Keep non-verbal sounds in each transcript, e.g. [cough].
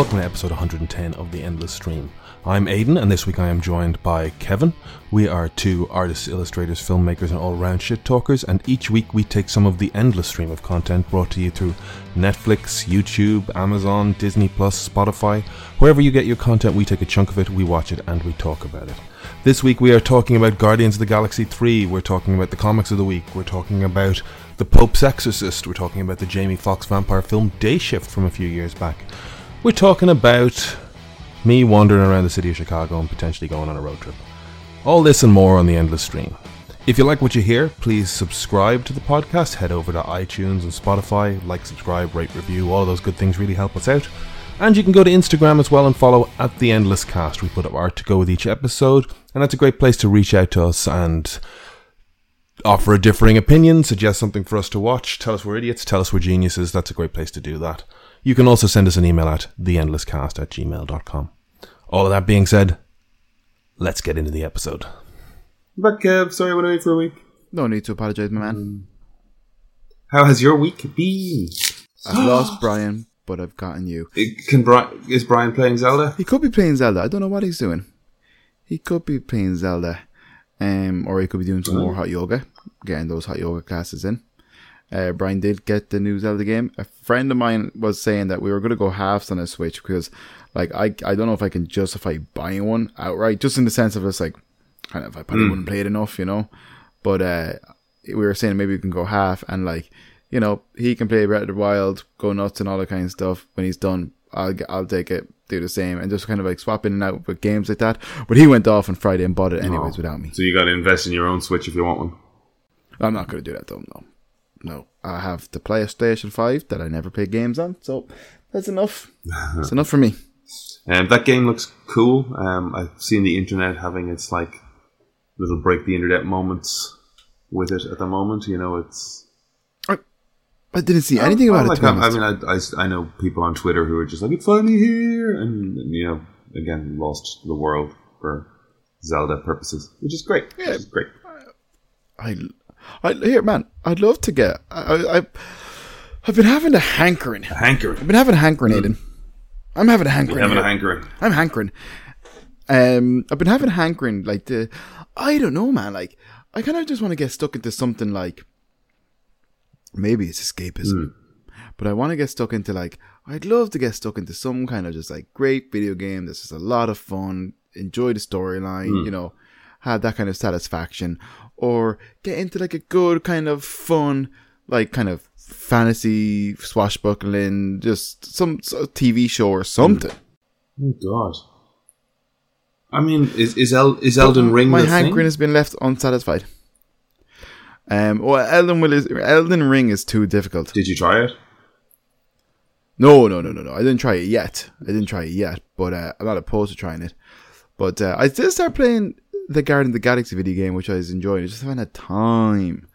Welcome to episode 110 of The Endless Stream. I'm Aidan, and this week I am joined by Kevin. We are two artists, illustrators, filmmakers, and all round shit talkers, and each week we take some of the endless stream of content brought to you through Netflix, YouTube, Amazon, Disney Plus, Spotify. Wherever you get your content, we take a chunk of it, we watch it, and we talk about it. This week we are talking about Guardians of the Galaxy 3, we're talking about the comics of the week, we're talking about The Pope's Exorcist, we're talking about the Jamie Foxx vampire film Day Shift from a few years back. We're talking about me wandering around the city of Chicago and potentially going on a road trip. All this and more on the Endless Stream. If you like what you hear, please subscribe to the podcast. Head over to iTunes and Spotify. Like, subscribe, rate, review. All of those good things really help us out. And you can go to Instagram as well and follow at the Endless Cast. We put up art to go with each episode, and that's a great place to reach out to us and offer a differing opinion, suggest something for us to watch, tell us we're idiots, tell us we're geniuses. That's a great place to do that. You can also send us an email at theendlesscast at gmail.com. All of that being said, let's get into the episode. But Kev, sorry I went away for a week. No need to apologize, my man. How has your week been? I've lost [gasps] Brian, but I've gotten you. It- Can Brian, is Brian playing Zelda? He could be playing Zelda. I don't know what he's doing. He could be playing Zelda, um, or he could be doing some more hot yoga, getting those hot yoga classes in. Uh, Brian did get the news out of the game. A friend of mine was saying that we were going to go halves on a Switch because, like, I I don't know if I can justify buying one outright, just in the sense of it's like, kind of, I probably wouldn't play it enough, you know. But uh, we were saying maybe we can go half and like, you know, he can play Breath of the Wild, go nuts and all that kind of stuff. When he's done, I'll I'll take it, do the same, and just kind of like swap in and out with games like that. But he went off on Friday and bought it anyways Oh. without me. So you got to invest in your own Switch if you want one. I'm not going to do that though. No, no. I have the PlayStation Five that I never play games on, so that's enough. [laughs] That's enough for me. Um, that game looks cool. Um, I've seen the internet having its like little break the internet moments with it at the moment. You know, it's I didn't see anything about like it. I, I mean, I, I, I know people on Twitter who are just like, "It's finally here," and you know, again, lost the world for Zelda purposes, which is great. Yeah. Which is great. I, I here, man. I'd love to get. I, I, I've been having a hankering. Hankering. I've been having a hankering, Aidan. I'm having a hankering. having a hankering. I'm hankering. Um, I've been having a hankering, like the, I don't know, man. Like, I kind of just want to get stuck into something like, maybe it's escapism, but I want to get stuck into like, I'd love to get stuck into some kind of just like great video game that's just a lot of fun, enjoy the storyline, you know, have that kind of satisfaction, or get into like a good kind of fun, like kind of fantasy swashbuckling, just some sort of TV show or something. Oh God. I mean, is is, El, is Elden Ring My hankering thing? has been left unsatisfied. Um, well, Elden will is Elden Ring is too difficult. Did you try it? No, no, no, no, no. I didn't try it yet. I didn't try it yet, but uh, I'm not opposed to trying it. But uh, I did start playing the Guardian of the Galaxy video game, which I was enjoying. I just haven't had time.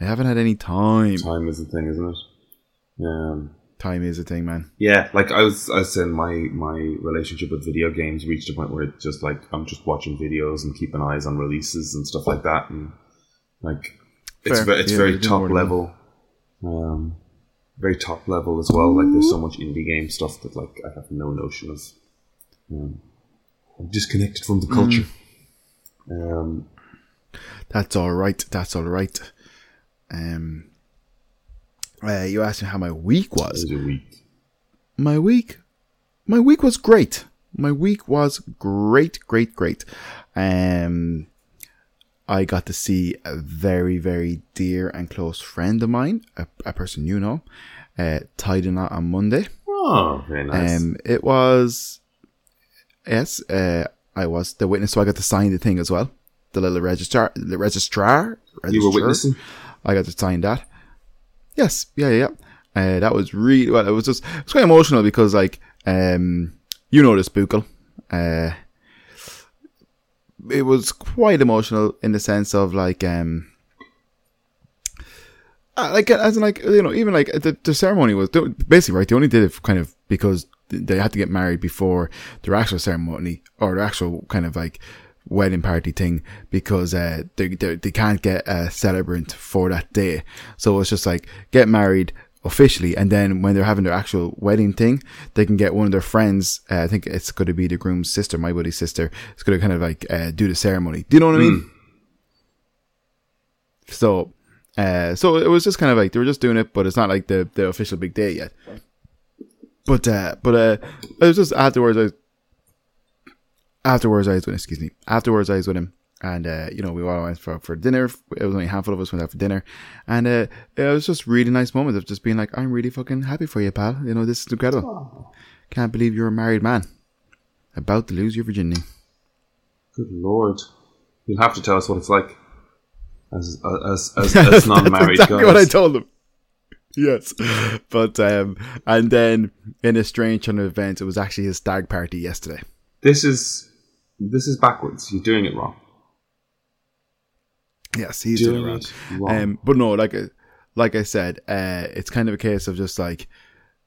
I haven't had any time. Time is the thing, isn't it? Um, Time is a thing, man. yeah, like I was, I was saying, my my relationship with video games reached a point where it's just like I'm just watching videos and keeping eyes on releases and stuff like that, and like it's Fair. ve- it's Yeah, very top level, um, very top level as well. Like there's so much indie game stuff that like I have no notion of. Um, I'm disconnected from the culture. Um, That's all right. That's all right. Um, uh, you asked me how my week was. was week. my week my week was great my week was great great great um i got to see a very very dear and close friend of mine a, a person you know uh tied in on monday Oh, very nice. um it was yes uh i was the witness so i got to sign the thing as well the little registrar the registrar you were witnessing. I got to sign that. Yes, yeah, yeah. yeah. Uh, that was really well. It was just it was quite emotional because like um you know the spookle. Uh, it was quite emotional in the sense of like um. uh, Like as in like you know even like the, the ceremony was basically right they only did it kind of because they had to get married before their actual ceremony or their actual kind of like wedding party thing because uh, they, they they can't get a celebrant for that day. So it's just like get married officially, and then when they're having their actual wedding thing, they can get one of their friends. Uh, I think it's going to be the groom's sister, my buddy's sister. It's going to kind of like uh, do the ceremony. Do you know what I mean? So, uh, so it was just kind of like they were just doing it, but it's not like the the official big day yet. But uh, but uh, it was just afterwards. I was, afterwards I was with excuse me. Afterwards I was with him, and uh, you know we all went for for dinner. It was only a handful of us went out for dinner, and uh, it was just really nice moment of just being like, I'm really fucking happy for you, pal. You know this is incredible. Can't believe you're a married man, about to lose your virginity. Good lord. You'll have to tell us what it's like as as as, as [laughs] non-married exactly guys. what I told him. Yes, [laughs] but um, and then in a strange turn of events, it was actually his stag party yesterday. this is this is backwards. You're doing it wrong. Yes, he's doing Doing it wrong. wrong. Um, but no, like like I said, uh, it's kind of a case of just like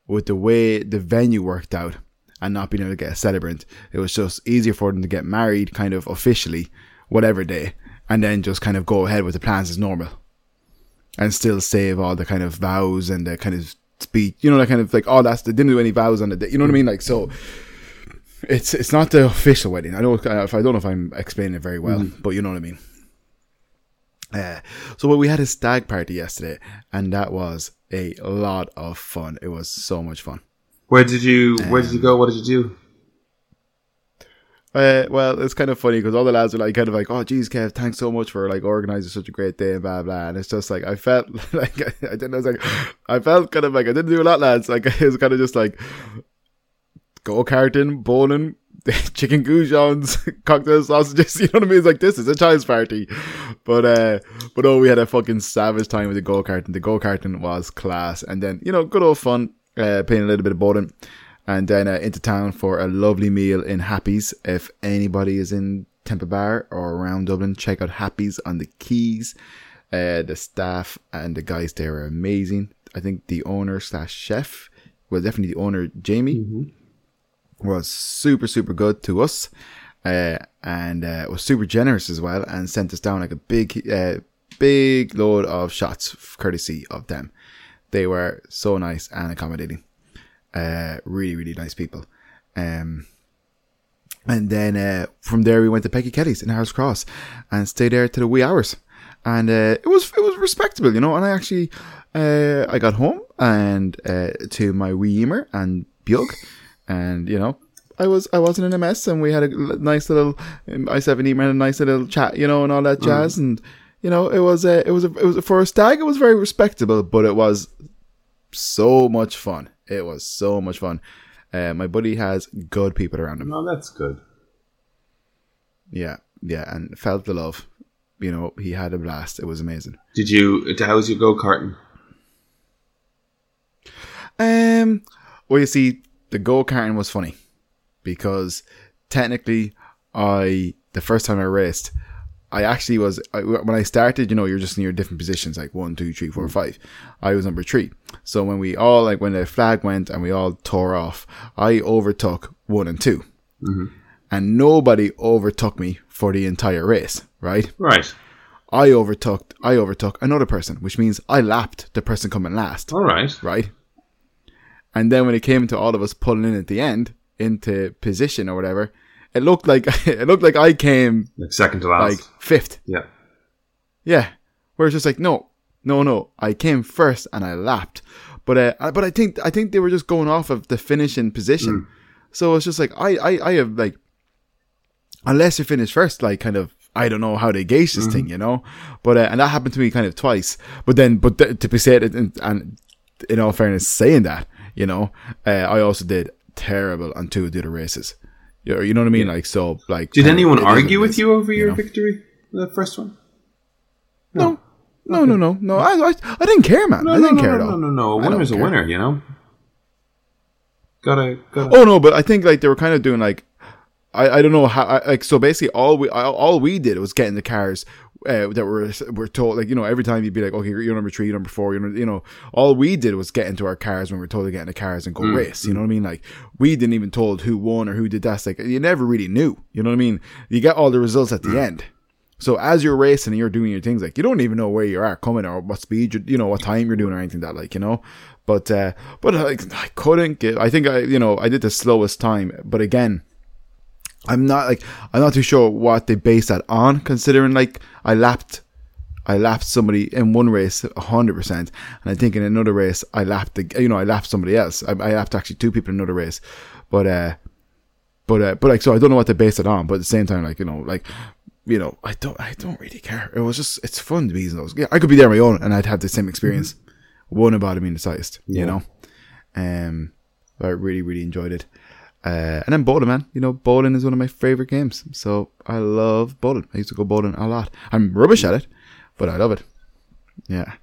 with the way the venue worked out and not being able to get a celebrant, it was just easier for them to get married, kind of officially, whatever day, and then just kind of go ahead with the plans as normal, and still save all the kind of vows and the kind of speech, you know, that kind of like, oh, that's they didn't do any vows on the day, you know what I mean? Like so. It's it's not the official wedding. I don't if I don't know if I'm explaining it very well, but you know what I mean. Uh, so well, we had a stag party yesterday, and that was a lot of fun. It was so much fun. Where did you Where did you go? What did you do? Uh, well, it's kind of funny because all the lads are like, kind of like, "Oh, geez, Kev, thanks so much for like organizing such a great day and blah blah." And it's just like I felt [laughs] like I, I didn't. I was like, I felt kind of like I didn't do a lot, lads. Like [laughs] it was kind of just like go karting, bowling, [laughs] chicken goujons, cocktail sausages. You know what I mean? It's like this is a child's party, but uh, but oh, we had a fucking savage time with the go karting. The go karting was class, and then you know, good old fun, uh, playing a little bit of bowling, and then uh, into town for a lovely meal in Happy's. If anybody is in Temple Bar or around Dublin, check out Happy's on the Quays. Uh, the staff and the guys there are amazing. I think the owner slash chef, well, definitely the owner, Jamie was super super good to us uh, and uh, was super generous as well and sent us down like a big uh, big load of shots courtesy of them they were so nice and accommodating uh, really really nice people. Um, and then uh, from there we went to Peggy Kelly's in Harold's Cross and stayed there to the wee hours. And uh, it was it was respectable you know and I actually uh, I got home and uh, to my wee Emer and Bjug and you know I was I wasn't in a mess, and we had a nice little um, I seven email, a nice little chat, you know, and all that jazz, and you know, it was a it was a it was a, for a stag, it was very respectable, but it was so much fun. It was so much fun. Uh, my buddy has good people around him. No, that's good. Yeah, yeah, and felt the love. You know, he had a blast. It was amazing. Did you? How was your go karting? Um, well, you see, the go karting was funny because technically, I the first time I raced, I actually was I, when I started. You know, you're just in your different positions, like one, two, three, four, mm. five. I was number three. So when we all like when the flag went and we all tore off, I overtook one and 2 mm-hmm. and nobody overtook me for the entire race. Right. Right. I overtook I overtook another person, which means I lapped the person coming last All right. right? And then when it came to all of us pulling in at the end into position or whatever, it looked like [laughs] it looked like I came Like second to last. like fifth. yeah. Yeah, where it's just like no, no, no, I came first and I lapped. But uh, I- but I think I think they were just going off of the finishing position. So it's just like I I I have like unless you finish first, like kind of. I don't know how they gauge this thing, you know, but uh, and that happened to me kind of twice. But then, but th- to be said, and, and in all fairness, saying that, you know, uh, I also did terrible on two of the other races. You know, you know what I mean? Like so, like. Did anyone it is what argue with you over your know? victory? The first one? No, no, no, no, no. I, I, I didn't care, man. I didn't no, care no, at all. no, no, no. A winner's a winner, you know? Gotta, gotta. Oh no, but I think like they were kind of doing like, I, I don't know how I, like so basically all we all we did was get in the cars. Uh, that were were told like you know every time you'd be like okay you're number three you're number four you're you know all we did was get into our cars when we were told to get in the cars and go race you know what I mean like we didn't even told who won or who did that It's like you never really knew you know what I mean you get all the results at the end So as you're racing and you're doing your things, like you don't even know where you are coming or what speed you you know what time you're doing or anything that, like you know. But uh, but like I couldn't get. I think I you know I did the slowest time, but again, I'm not like I'm not too sure what they base that on, considering like I lapped. I lapped somebody in one race hundred percent, and I think in another race I lapped the you know I lapped somebody else. I, I lapped actually two people in another race, but uh, but uh, but like so I don't know what they base it on. But at the same time, like you know, like you know, I don't I don't really care. It was just it's fun to be in those. Yeah, I could be there on my own and I'd have the same experience. One about being the sized, you know. Um, I really really enjoyed it. Uh, and then bowling, man. You know, bowling is one of my favorite games. So I love bowling. I used to go bowling a lot. I'm rubbish at it, but I love it. Yeah.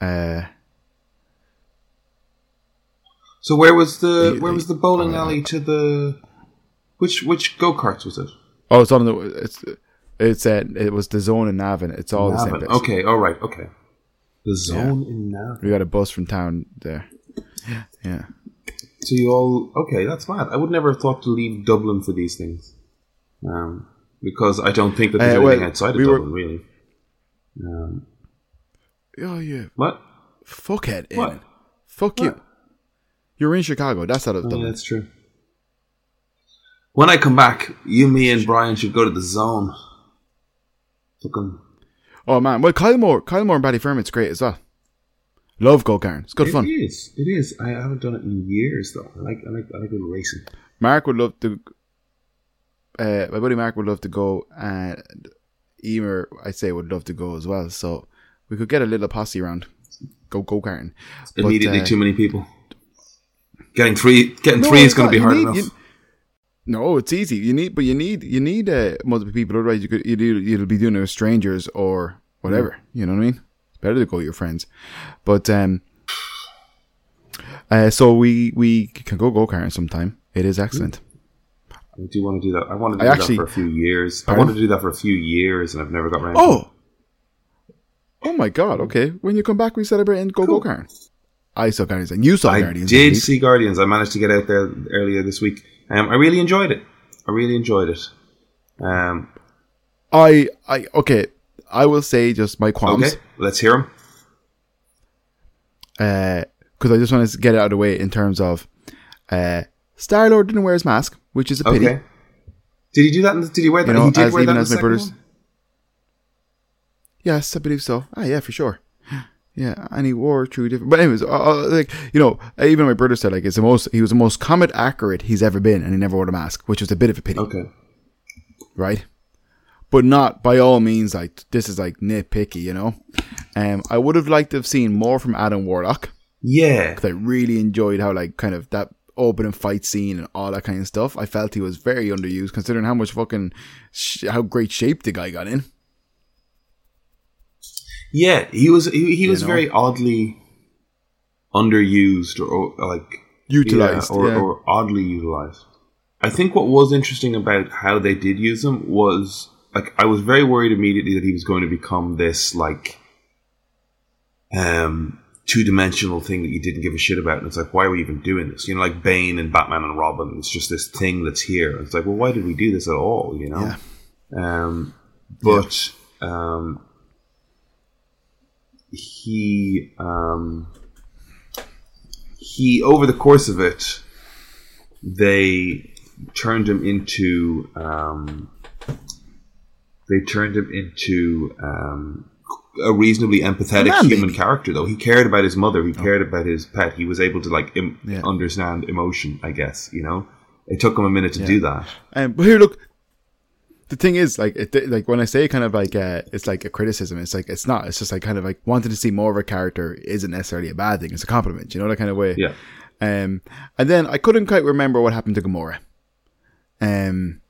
Uh, So where was the where was the bowling alley to the which which go karts was it? oh, it's on the. It's it's uh, it was the zone in Navan. It's all the same place. Okay, all right, okay. The zone in Navan. We got a bus from town there. Yeah. So you all okay? That's mad. I would never have thought to leave Dublin for these things, um, because I don't think that there's Uh, anything well, outside of we were- Dublin really. Um, Oh yeah. what? Fuckhead, in. What? Fuck What? you. You're in Chicago. That's out of Oh, yeah, that's true. When I come back, you, me, and Brian should go to the zone. Fucking Oh man. Well, Kylemore, Kylemore and Ballyfermot's great as well. Love go kart. It's good It fun. It is. It is. I haven't done it in years though. I like. I like. I like good racing. Mark would love to. Uh, my buddy Mark would love to go, and Emer, I'd say, would love to go as well. So we could get a little posse around, go go karting. Immediately, uh, too many people. Getting three. Getting No, three is going to be hard need- enough. you- no, it's easy. You need, but you need you need uh, multiple people. Otherwise, you could you you'll be doing it with strangers or whatever. You know what I mean? Better to go with your friends. But um, uh, so we we can go go karting sometime. It is excellent. I do want to do that. I wanted to I do actually- that for a few years. I Pardon? wanted to do that for a few years, and I've never got around. Oh, oh my God! Okay, when you come back, we celebrate and go go karting. I saw Guardians and you saw I Guardians. did see Guardians. I managed to get out there earlier this week. Um, I really enjoyed it. I really enjoyed it. Um, I I okay. I will say just my qualms. okay, let's hear them. because I just want to get it out of the way in terms of uh, Star Lord didn't wear his mask, which is a pity. Okay. Did he do that? In the, did he wear that? You know, he did as wear that even in as my brothers. one? Yes, I believe so. Ah, yeah, for sure. [gasps] Yeah, and he wore true different. But anyways, uh, uh, like you know, even my brother said like it's the most he was the most comet accurate he's ever been, and he never wore a mask, which was a bit of a pity, Okay. right? But not by all means like this is like nitpicky, you know. Um, I would have liked to have seen more from Adam Warlock. Yeah. 'cause I really enjoyed how like kind of that opening fight scene and all that kind of stuff. I felt he was very underused considering how much fucking sh- how great shape the guy got in. Yeah, he was he, he was know? very oddly underused or, or like Utilized, yeah, or, yeah. or oddly utilized. I think what was interesting about how they did use him was like I was very worried immediately that he was going to become this like um two dimensional thing that you didn't give a shit about. And it's like, why are we even doing this? You know, like Bane and Batman and Robin. It's just this thing that's here. It's like, well, why did we do this at all? You know. Yeah. Um, but um, he um, he over the course of it, they turned him into um, they turned him into um, a reasonably empathetic man human baby. character. Though he cared about his mother, he cared about his pet. He was able to like Im- Yeah. understand emotion. I guess you know. It took him a minute to do that. Um, but here, look. The thing is, like, it, like when I say kind of like, uh, it's like a criticism. It's like it's not. It's just like kind of like wanting to see more of a character isn't necessarily a bad thing. It's a compliment. You know that kind of way. Yeah. Um, and then I couldn't quite remember what happened to Gamora. Um,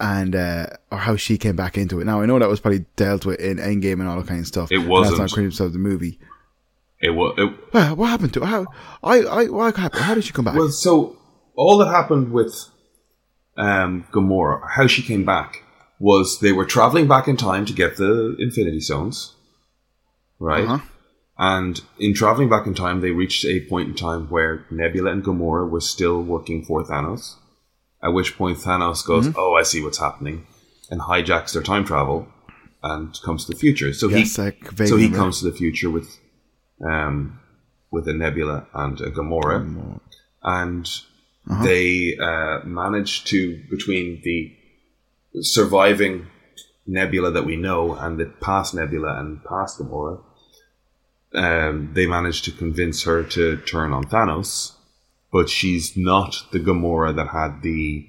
and uh, or how she came back into it. Now I know that was probably dealt with in Endgame and all that kind of stuff. It wasn't. That's not criticism of the movie. It was. It, Well, what happened to her? How? I, I, what happened? How did she come back? Well, so all that happened with um, Gamora, how she came back, was they were traveling back in time to get the Infinity Stones, right? Uh-huh. And in traveling back in time, they reached a point in time where Nebula and Gamora were still working for Thanos. At which point Thanos goes, Mm-hmm. "Oh, I see what's happening," and hijacks their time travel and comes to the future. So Yes, he so he comes to the future with um with a Nebula and a Gamora, and Uh-huh. they uh, manage to between the surviving Nebula that we know and the past Nebula and past Gamora. Um, they manage to convince her to turn on Thanos, but she's not the Gamora that had the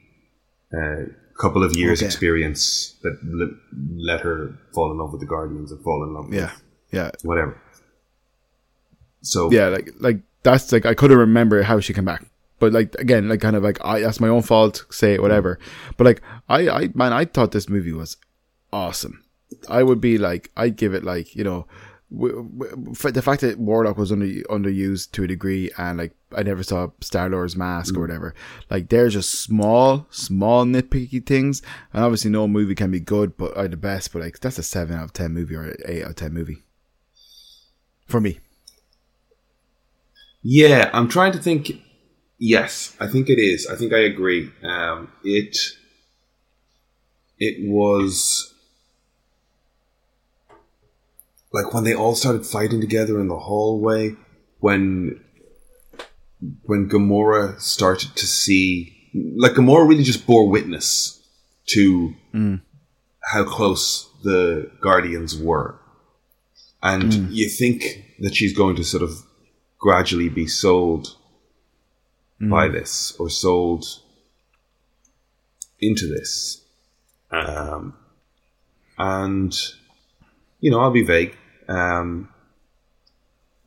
uh, couple of years Okay. experience that l- let her fall in love with the Guardians and fall in love Yeah, yeah, whatever. So yeah. Like, like that's like I couldn't remember how she came back. But like again, like kind of like I that's my own fault. Say it, whatever. But like I, I man, I thought this movie was awesome. I would be like, I'd give it like you know, w- w- for the fact that Warlock was under underused to a degree, and like I never saw Star Lord's mask or whatever. Like they're just small, small nitpicky things, and obviously no movie can be good, but or the best. But like that's a seven out of ten movie or an eight out of ten movie for me. Yeah, I'm trying to think. Yes, I think it is. I think I agree. Um, it it was like when they all started fighting together in the hallway. When when Gamora started to see, like Gamora really just bore witness to mm. how close the Guardians were, and mm. you think that she's going to sort of gradually be sold by mm. this or sold into this. Uh. Um, and, you know, I'll be vague. Um,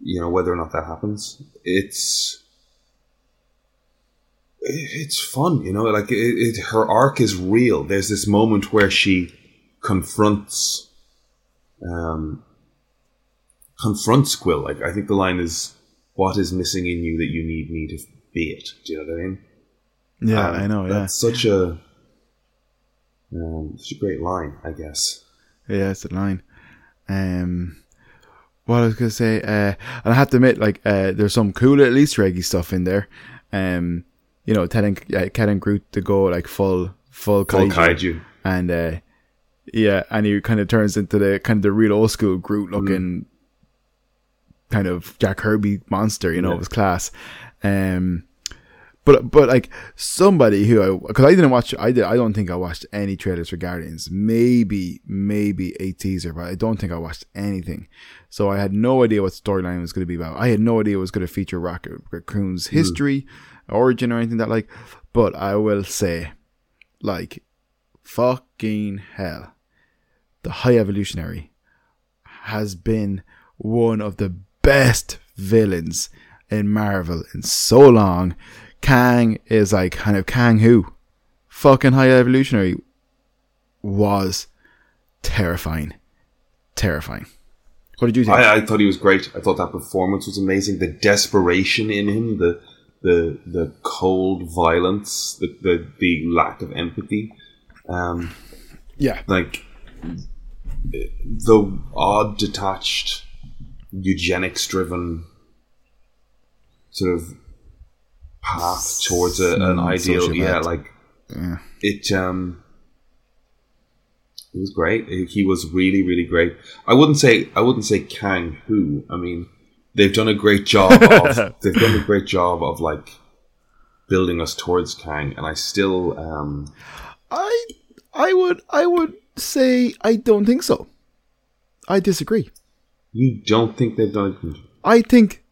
you know, whether or not that happens. It's. It's fun, you know. Like it, it, her arc is real. There's this moment where she confronts, um, confronts Quill. Like I think the line is, "What is missing in you that you need me to be it?" Do you know what I mean? Yeah, Um, I know. Yeah, That's such a um, such a great line, I guess. Yeah, it's a line. Um, what I was gonna say, uh, and I have to admit, like, uh, there's some cool at least eggy stuff in there. Um, you know, telling uh, Cat and Groot to go like full, full, Full kaiju, kaiju. and uh, yeah, and he kind of turns into the kind of the real old school Groot Mm. looking kind of Jack Kirby monster. You know, Yeah. it was class. Um, but but like somebody who I because I didn't watch I did I don't think I watched any trailers for Guardians. Maybe maybe a teaser, but I don't think I watched anything. So I had no idea what storyline was going to be about. I had no idea it was going to feature Rocket Raccoon's hmm. history, origin, or anything that like. But I will say, like, fucking hell, the High Evolutionary has been one of the best villains in Marvel in so long. Kang is like kind of Kang who? Fucking High Evolutionary was terrifying. Terrifying. What did you think? I, I thought he was great. I thought that performance was amazing. The desperation in him, the the the cold violence, the the, the lack of empathy, um, yeah. like the odd, detached, eugenics-driven sort of path towards a, an Mm, ideal. Yeah, like Yeah. it um it was great he was really really great i wouldn't say i wouldn't say kang who i mean they've done a great job of [laughs] they've done a great job of like building us towards kang and i still um I I would I would say I don't think so. I disagree. you don't think they've done I think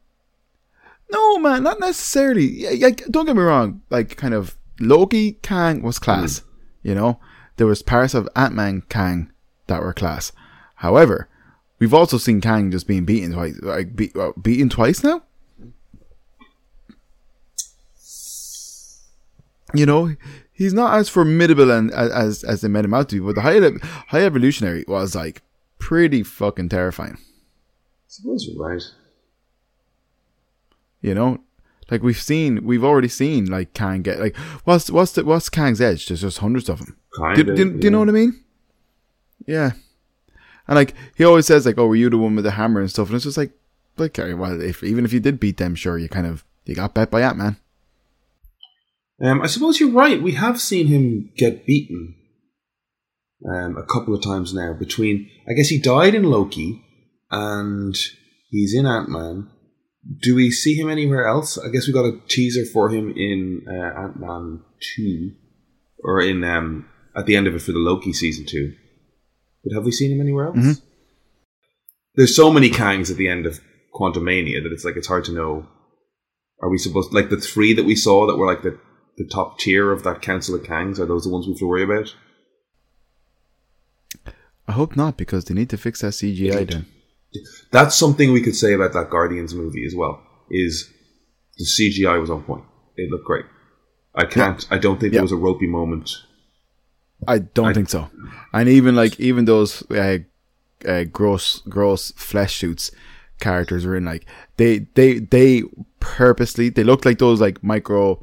no man, not necessarily. Yeah, Like don't get me wrong, like kind of Loki Kang was class. You know, there was parts of Ant Man Kang that were class. However, we've also seen Kang just being beaten twice, like be, uh, beaten twice now. You know, he's not as formidable and as as they made him out to be. But the high high evolutionary was like pretty fucking terrifying. i suppose you're right You know, like we've seen, we've already seen like Kang get like what's what's the what's Kang's edge? There's just hundreds of them. kind Do, of do, do you know what I mean? Yeah, and like he always says, like, "Oh, were you the one with the hammer and stuff?" And it's just like, like, well, if even if you did beat them, sure, you kind of you got bet by Ant Man. um i suppose you're right we have seen him get beaten um, a couple of times now. Between, I guess he died in Loki, and he's in Ant Man. Do we see him anywhere else? I guess we got a teaser for him in uh, Ant Man two, or in um, at the end of it for the Loki season two. But have we seen him anywhere else? Mhm. There's so many Kangs at the end of Quantumania that it's like it's hard to know. Are we supposed like the three that we saw that were like the the top tier of that Council of Kangs? Are those the ones we have to worry about? I hope not because they need to fix that CGI then. That's something we could say about that Guardians movie as well. Is the CGI was on point? It looked great. I can't. I don't think Yeah. there was a ropey moment. I don't I- think so. And even like even those uh, uh, gross gross flesh shoots characters are in like they they they purposely they looked like those like micro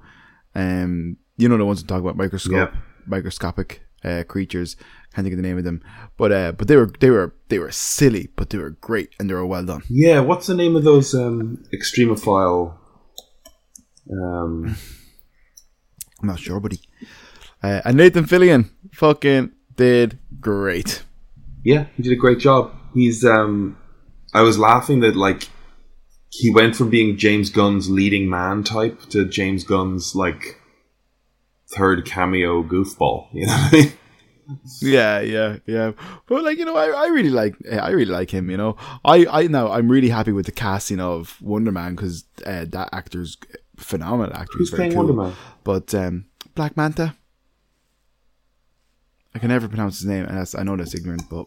um you know the ones I'm talking about microscope Yeah. microscopic uh, creatures can't think of the name of them but uh but they were they were they were silly but they were great and they were well done Yeah. What's the name of those um, extremophile? Um, I'm not sure buddy uh, and Nathan Fillion fucking did great yeah, he did a great job. He's. Um, I was laughing that like he went from being James Gunn's leading man type to James Gunn's like third cameo goofball. You know what I mean? Yeah, yeah, yeah. But like you know, I, I really like I really like him. You know, I I know I'm really happy with the casting of Wonder Man because uh, that actor's phenomenal actor. Who's He's playing cool. Wonder Man? But um, Black Manta. I can never pronounce his name, and that's, I know that's ignorant, but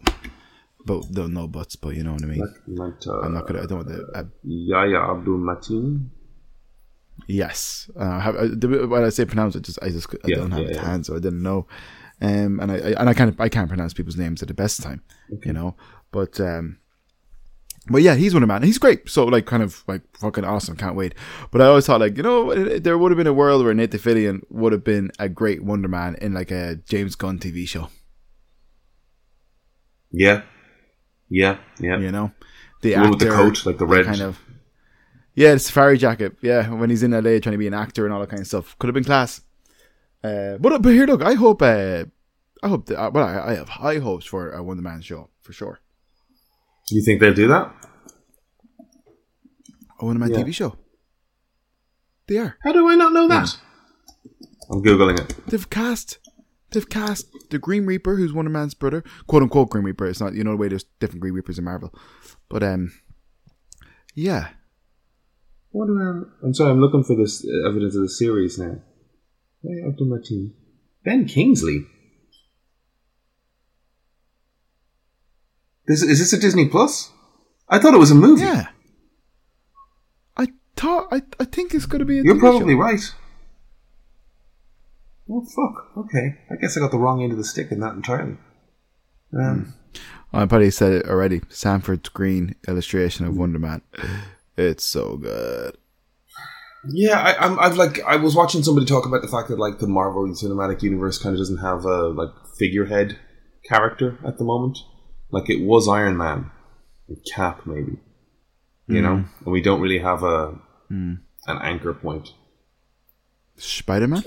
but no, no buts. But you know what I mean. Black Manta. I'm not gonna. I don't want to. Uh, Yahya Abdul Mateen. Yes, uh, have, uh, when I say pronounce it, just I just I Yeah, don't have yeah, it yeah. hand, so I didn't know. Um, and I, I and I can't I can't pronounce people's names at the best time, you know. But um, but yeah, he's Wonder Man. He's great. So like, kind of like fucking awesome. Can't wait. But I always thought like, you know, there would have been a world where Nathan Fillion would have been a great Wonder Man in like a James Gunn TV show. Yeah. Yeah, yeah. You know, the one with the coat, like the red. kind of. Yeah, the safari jacket. Yeah, when he's in LA trying to be an actor and all that kind of stuff, could have been class. Uh, but but here, look, I hope. Uh, I hope that. Uh, well, I, I have high hopes for a Wonder Man show for sure. You think they'll do that? A Wonder Man Yeah. TV show. They are. How do I not know that? I'm googling it. They've cast. They've cast the Grim Reaper, who's Wonder Man's brother, quote unquote Grim Reaper. It's not, you know, the way there's different Grim Reapers in Marvel, but um, yeah, What am I- I'm sorry, I'm looking for this uh, evidence of the series now. Hey, Abdul Mateen. Ben Kingsley. This, is this a Disney Plus? I thought it was a movie. yeah. I thought I, I think it's going to be. A You're TV probably show. right. Oh fuck. Okay. I guess I got the wrong end of the stick in that entirely. Um, I probably said it already. Sanford Greene's illustration of Wonder Man. It's so good. Yeah, I, I'm. I've like. I was watching somebody talk about the fact that like the Marvel Cinematic Universe kind of doesn't have a like figurehead character at the moment. Like it was Iron Man, Cap maybe, you know, mm. and we don't really have a mm. an anchor point. Spider Man?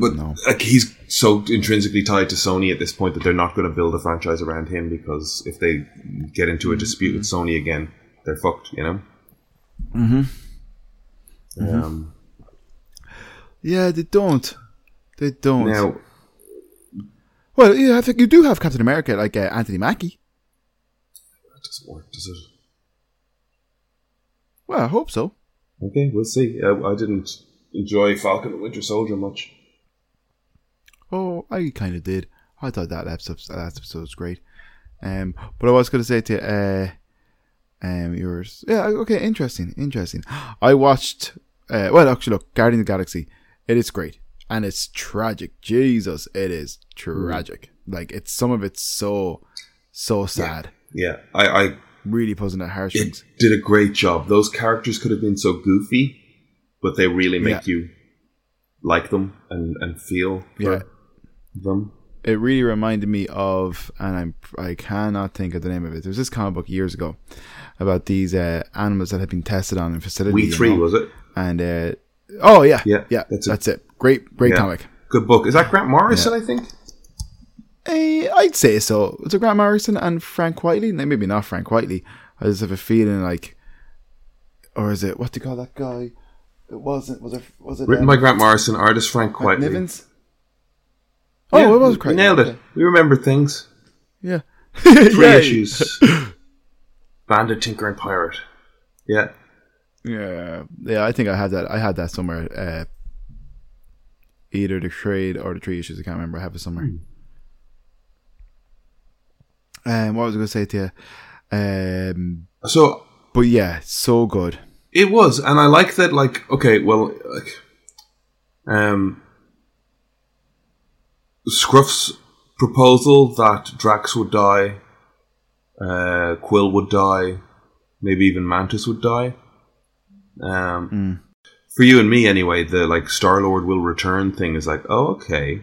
But No. like he's so intrinsically tied to Sony at this point that they're not going to build a franchise around him because if they get into a dispute mm-hmm. with Sony again, they're fucked. You know. Mm-hmm. Um, Yeah, they don't. They don't. now, well, yeah, I think you do have Captain America, like uh, Anthony Mackie. that doesn't work, does it? Well, I hope so. Okay, we'll see. Uh, I didn't enjoy Falcon and Winter Soldier much. Oh, I kind of did. I thought that episode, that episode was great. Um, but I was going to say to uh, um, yours, yeah, okay, interesting, interesting. I watched, uh, well, actually, look, Guardian of the Galaxy, it is great, and it's tragic. Jesus, it is tragic. Like it's some of it's so, so sad. Yeah, I, I Really pulling at it heartstrings. did a great job. Those characters could have been so goofy, but they really make Yeah. you like them and, and feel for Yeah. them. it really reminded me of, and I'm I cannot think of the name of it. There was this comic book years ago about these uh, animals that had been tested on in facility. We you three know? was it? and uh, oh yeah, Yeah, yeah, that's that's, it. it. Great, great Yeah. comic. Good book. Is that Grant Morrison? I think. Eh, I'd say so. Was it Grant Morrison and Frank Quitely? No, maybe not Frank Quitely. I just have a feeling like, or is it what do you call that guy? It wasn't. Was it? Was it Written um, by Grant Morrison, artist Frank Quitely. Nivens? Oh, Yeah, it was we Nailed it. Okay. We remember things. Yeah. [laughs] Three Yeah. issues. [laughs] Bandit, Tinker, and Pirate. Yeah. Yeah, yeah. I think I had that. I had that somewhere. Uh, either the trade or the three issues. I can't remember. I have it somewhere. Um, what was I going to say to you? Um, So but yeah, so good. It was, and I like that. Like, okay, well, like, um, Scruff's proposal that Drax would die, uh, Quill would die, maybe even Mantis would die. Um, for you and me, anyway, the like Star Lord will return thing is like, oh, okay.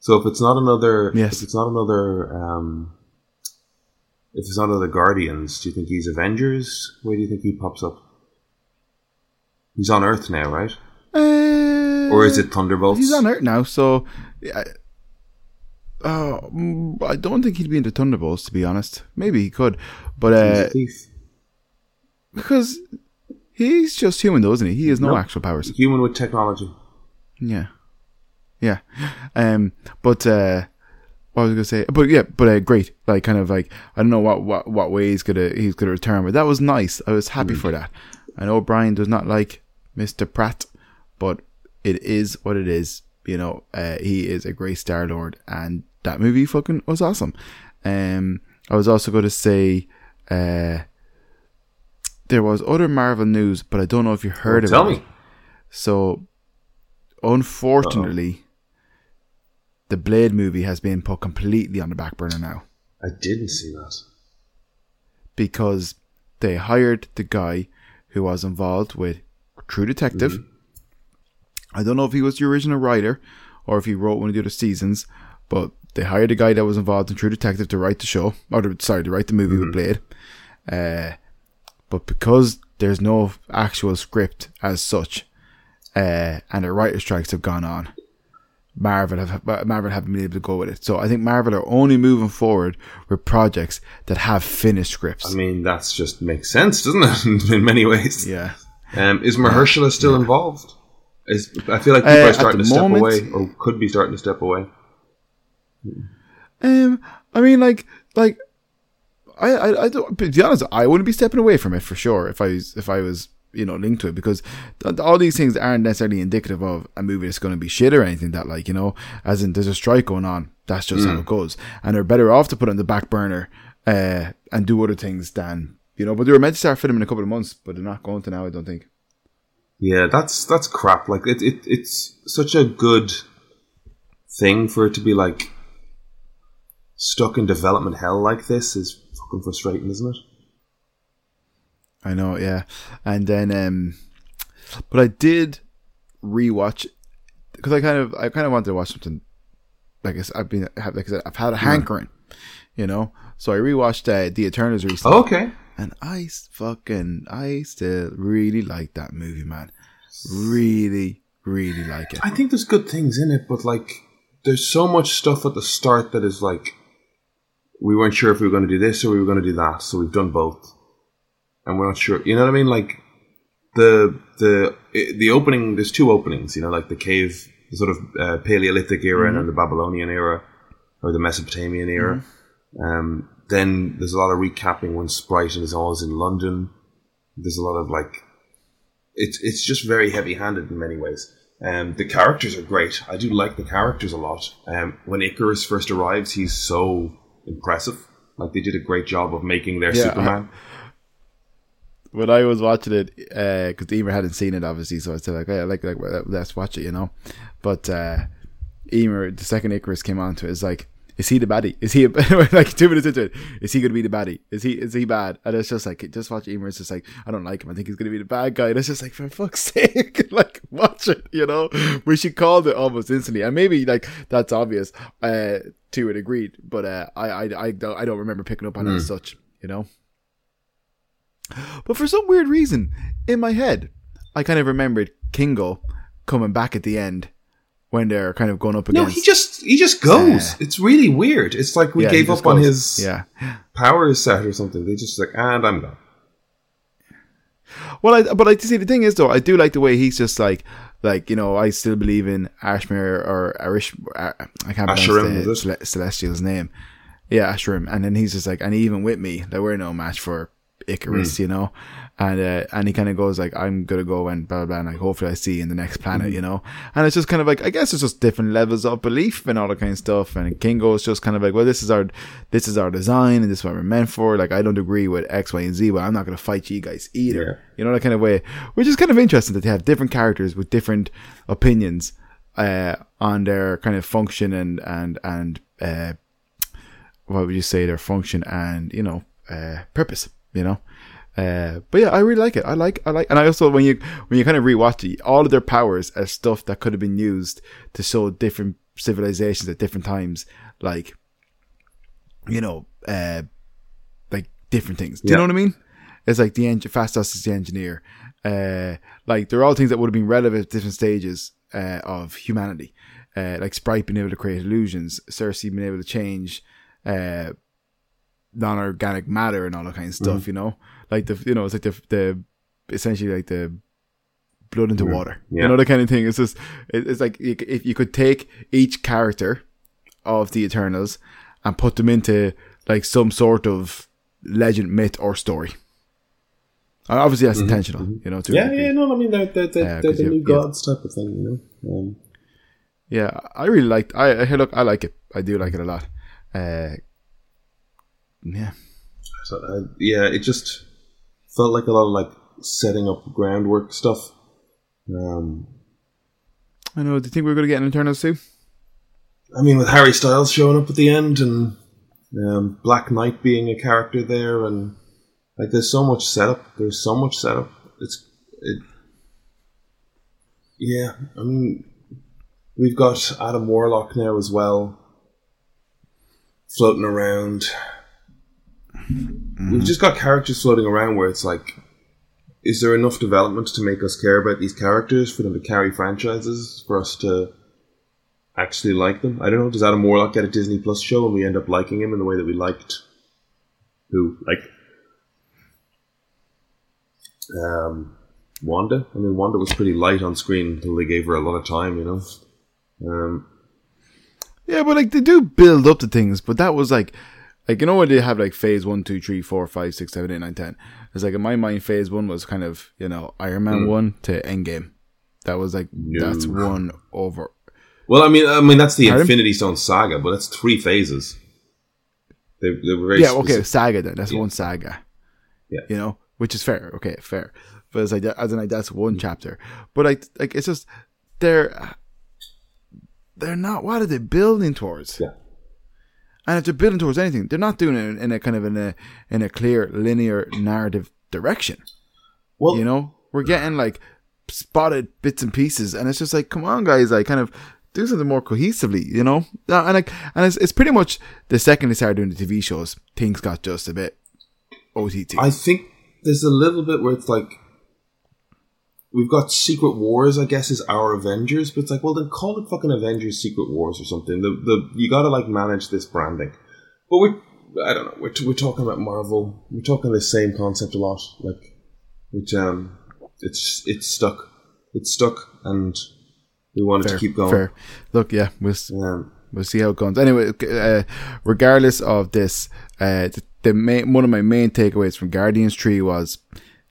So if it's not another, Yes. if it's not another, um, if it's not another Guardians, do you think he's Avengers? Where do you think he pops up? He's on Earth now, right? Uh, Or is it Thunderbolts? He's on Earth now, so. Uh, mm, I don't think he'd be into Thunderbolts, to be honest. Maybe he could, but uh, because he's just human, though, isn't he? He has no No. actual powers. Human with technology. Yeah, yeah. Um, but uh, what was I gonna say? But yeah, but uh, great. Like, kind of like I don't know what what what way he's gonna he's gonna return, but that was nice. I was happy for that. I know Brian does not like Mister Pratt, but it is what it is. You know, uh, he is a great Star Lord, and that movie fucking was awesome. Um, I was also going to say, uh, there was other Marvel news, but I don't know if you heard well, of it. Tell me. So, unfortunately, the Blade movie has been put completely on the back burner now I didn't see that. because they hired the guy who was involved with True Detective. I don't know if he was the original writer or if he wrote one of the other seasons, but they hired a guy that was involved in True Detective to write the show, or to, sorry, to write the movie with Blade. Uh, but because there's no actual script as such, uh, and the writer strikes have gone on, Marvel have Marvel haven't been able to go with it. So I think Marvel are only moving forward with projects that have finished scripts. I mean, that's just makes sense, doesn't it? [laughs] In many ways. yeah. Um, is Mahershala still involved? Is I feel like Uh, people are starting to step away, or could be starting to step away. Um, I mean, like, like, I, I, I don't. To be honest, I wouldn't be stepping away from it for sure if I was, if I was, you know, linked to it because th- all these things aren't necessarily indicative of a movie that's going to be shit or anything. That, like, you know, as in there's a strike going on. That's just how it goes, and they're better off to put it on the back burner, uh, and do other things than you know. But they were meant to start filming in a couple of months, but they're not going to now. I don't think. Yeah, that's that's crap. Like it, it it's such a good thing for it to be like stuck in development hell like this is fucking frustrating, isn't it? I know, yeah. And then, um, but I did rewatch because I kind of, I kind of wanted to watch something. Like I said, I've been, like I said, I've had a hankering, you know. So I rewatched uh, The Eternals recently, Oh, okay. and I fucking, I still really like that movie, man. Really, really like it. I think there's good things in it, but like there's so much stuff at the start that is like we weren't sure if we were going to do this or we were going to do that, so we've done both, and we're not sure. You know what I mean? Like the the the opening. There's two openings. You know, like the cave, the sort of uh, Paleolithic era and then the Babylonian era or the Mesopotamian era. Um, then there's a lot of recapping when Sprite is always in London. There's a lot of like it's it's just very heavy handed in many ways. Um, the characters are great. I do like the characters a lot. Um, when Ikaris first arrives, he's so impressive. Like they did a great job of making their Yeah, Superman. [laughs] when I was watching it, because Emer hadn't seen it, obviously, so I said like, "Yeah, like, like, let's watch it," you know. But uh, Emer, the second Ikaris came on to it, is like, is he the baddie? Is he a, [laughs] like two minutes into it? Is he going to be the baddie? Is he is he bad? And it's just like, just watch Emer. It's just like, I don't like him. I think he's going to be the bad guy. And it's just like, for fuck's [laughs] sake, [laughs] like watch it. You know, we should call it almost instantly, and maybe like that's obvious uh, to a degree, but uh, I, I I don't I don't remember picking up on it as such. You know. But for some weird reason, in my head, I kind of remembered Kingo coming back at the end when they're kind of going up against. No, he just he just goes. Uh, it's really weird. It's like we Yeah, gave up on his Yeah. powers set or something. They just like, and I'm gone. Well, I, but I see the thing is though, I do like the way he's just like, like you know, I still believe in Ashmere or Arish. I can't pronounce the is it? Cele- Celestial's name. Yeah, Ashram, and then he's just like, and even with me, like we're no match for Ikaris, Hmm. you know, and uh, and he kind of goes like, I'm gonna go and blah blah, blah and like hopefully I see you in the next planet, Hmm. you know, and it's just kind of like I guess it's just different levels of belief and all that kind of stuff, and Kingo's just kind of like, well, this is our this is our design and this is what we're meant for. Like I don't agree with X, Y, and Z, but I'm not gonna fight you guys either. Yeah. You know that kind of way, which is kind of interesting that they have different characters with different opinions uh, on their kind of function and and and uh, what would you say their function and you know uh, purpose. You know. Uh, but yeah, I really like it. I like, I like, and I also when you when you kind of rewatch it, all of their powers are stuff that could have been used to show different civilizations at different times, like you know, uh, like different things. Do you know what I mean? It's like the engine, Phastos is the engineer. Uh, like they're all things that would have been relevant at different stages uh, of humanity. Uh, like Sprite being able to create illusions, Sersi being able to change uh, non-organic matter and all that kind of stuff. You know, like the you know it's like the the essentially like the blood into water. Yeah. You know that kind of thing. It's just it's like you, if you could take each character of the Eternals and put them into like some sort of legend, myth, or story. And obviously, that's intentional, you know. To Yeah, yeah, no, I mean they're they're, they're, Uh, they're the new yeah. gods type of thing, you know. Um, Yeah, I really liked. I, look, I like it. I do like it a lot. Uh, yeah, so, uh, yeah, it just felt like a lot of like setting up groundwork stuff. Um, I know. Do you think we're going to get an Eternals too? I mean, with Harry Styles showing up at the end and um, Black Knight being a character there, and like there's so much setup. There's so much setup. It's it. Yeah, I mean, we've got Adam Warlock now as well, floating around. We've just got characters floating around where it's like, is there enough development to make us care about these characters for them to carry franchises for us to actually like them. I don't know. Does Adam Warlock get a Disney Plus show and we end up liking him in the way that we liked who like um, Wanda? I mean, Wanda was pretty light on screen until they gave her a lot of time. You know. Um, Yeah, but like they do build up to things, but that was like, like you know when they have like phase one, two, three, four, five, six, seven, eight, nine, ten. It's like in my mind, phase one was kind of you know Iron Man mm. one to Endgame. That was like that's one over. well, I mean, I mean that's the Pardon? Infinity Stone saga, but that's three phases. They, they were very Yeah, okay, saga then. That's Yeah. one saga. Yeah. you know, which is fair. Okay, fair. But it's like as in like that's one mm. chapter. But like like it's just they're they're not. What are they building towards? Yeah. And if they're building towards anything, they're not doing it in, in a kind of in a in a clear linear narrative direction. Well, You know, we're getting like spotted bits and pieces, and it's just like, come on, guys, like kind of do something more cohesively. You know, Uh, and like, and it's, it's pretty much the second they started doing the TV shows, things got just a bit OTT. I think there's a little bit where it's like we've got Secret Wars. I guess is our Avengers, but it's like, well, then call it fucking Avengers Secret Wars or something. The the you got to like manage this branding. But we're I don't know. We're we're talking about Marvel. We're talking the same concept a lot. Like, which um, it's it's stuck. It's stuck, and we wanted to keep going. Fair. Look, yeah, we'll, Um, we'll see how it goes. Anyway, uh, regardless of this, uh, the, the main, one of my main takeaways from Guardians 3 was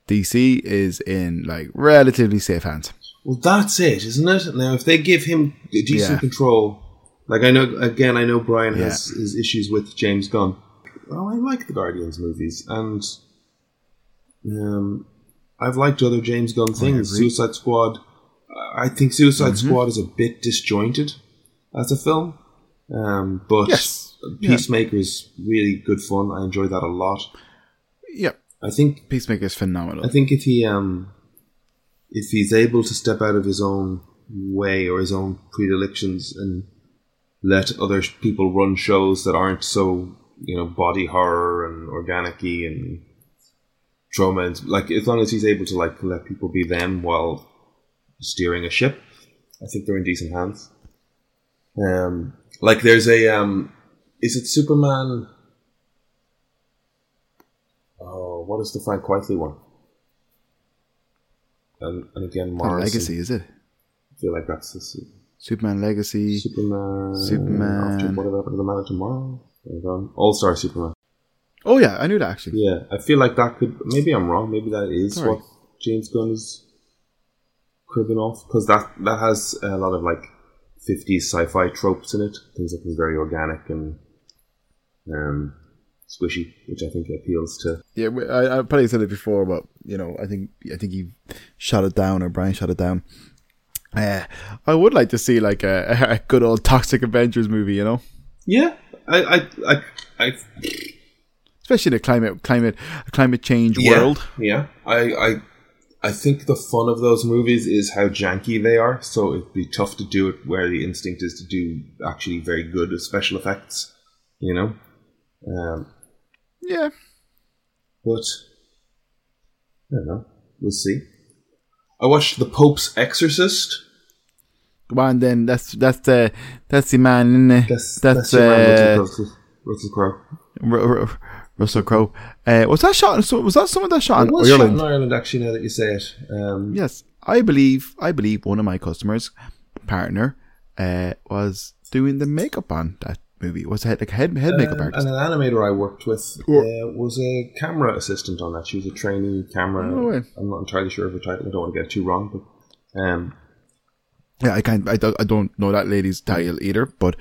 DC is in like relatively safe hands. Well, that's it, isn't it? Now, if they give him decent Yeah. control, like I know, again, I know Brian Yeah. has his issues with James Gunn. Oh, I like the Guardians movies, and um, I've liked other James Gunn things. Suicide Squad. I think Suicide Mm-hmm. Squad is a bit disjointed as a film, um, but Yes. Yeah. Peacemaker's really good fun. I enjoy that a lot. Yep. I think Peacemaker is phenomenal. I think if he um if he's able to step out of his own way or his own predilections and let other people run shows that aren't so you know body horror and organic-y and trauma and like as long as he's able to like let people be them while steering a ship, I think they're in decent hands. Um, like there's a um, is it Superman? Oh, what is the Frank Quitely one? And, and again, Morrison. Legacy, is it? I feel like that's the Superman Legacy. Superman. Superman. After whatever happened to the Man of Tomorrow. All Star Superman. Oh yeah, I knew that actually. Yeah, I feel like that could. Maybe I'm wrong. Maybe that is Sorry. what James Gunn is cribbing off because that that has a lot of like 50s sci-fi tropes in it. Things that is very organic and um, squishy, which I think appeals to. Yeah, I, I probably said it before, but you know, I think I think he shot it down, or Brian shot it down. Uh, I would like to see like a, a good old Toxic Avengers movie, you know, Yeah, I I I, I especially in a climate climate climate change yeah, world. Yeah, I I I think the fun of those movies is how janky they are. So it'd be tough to do it where the instinct is to do actually very good special effects. You know. Um, Yeah, But I don't know. We'll see. I watched The Pope's Exorcist. come on, then that's that's the that's the man in the, That's that's, that's, uh, Russell, Russell Crowe. Ru- Ru- Russell Crowe. Uh, was that shot? in- So was that someone that shot It was shot in Ireland, actually. Now that you say it, um, Yes, I believe I believe one of my customers partner uh, was doing the makeup on that movie. Was it like head head makeup um, artist? and an animator I worked with uh, was a camera assistant on that. She was a trainee camera. No way. I'm not entirely sure of her title. I don't want to get it too wrong, but um, Yeah, I can't. I don't, I don't know that lady's title either. But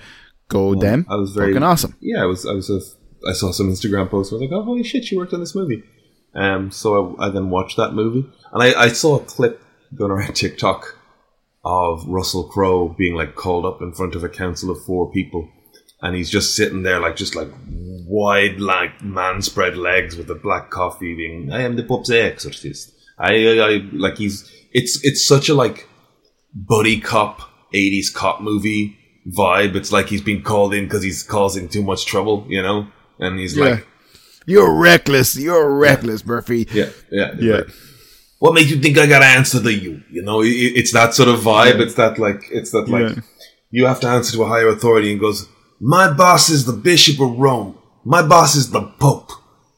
go them. I was very fucking awesome. Yeah, I was. I was. A, I saw some Instagram posts. I was like, "Oh, holy shit, she worked on this movie." Um, so I, I then watched that movie, and I, I saw a clip going around TikTok of Russell Crowe being like called up in front of a council of four people, and he's just sitting there like just like wide like man spread legs with a black coffee, being "I am the Pope's exorcist." I, I, I like he's it's it's such a like buddy cop 80s cop movie vibe. It's like he's been called in because he's causing too much trouble, you know? And he's Yeah. like, You're reckless. You're reckless, Murphy. yeah, yeah, Yeah. like, what makes you think I gotta answer to you? You know, it, it's that sort of vibe. It's that like, it's that like, Yeah. you have to answer to a higher authority and goes, my boss is the Bishop of Rome. My boss is the Pope.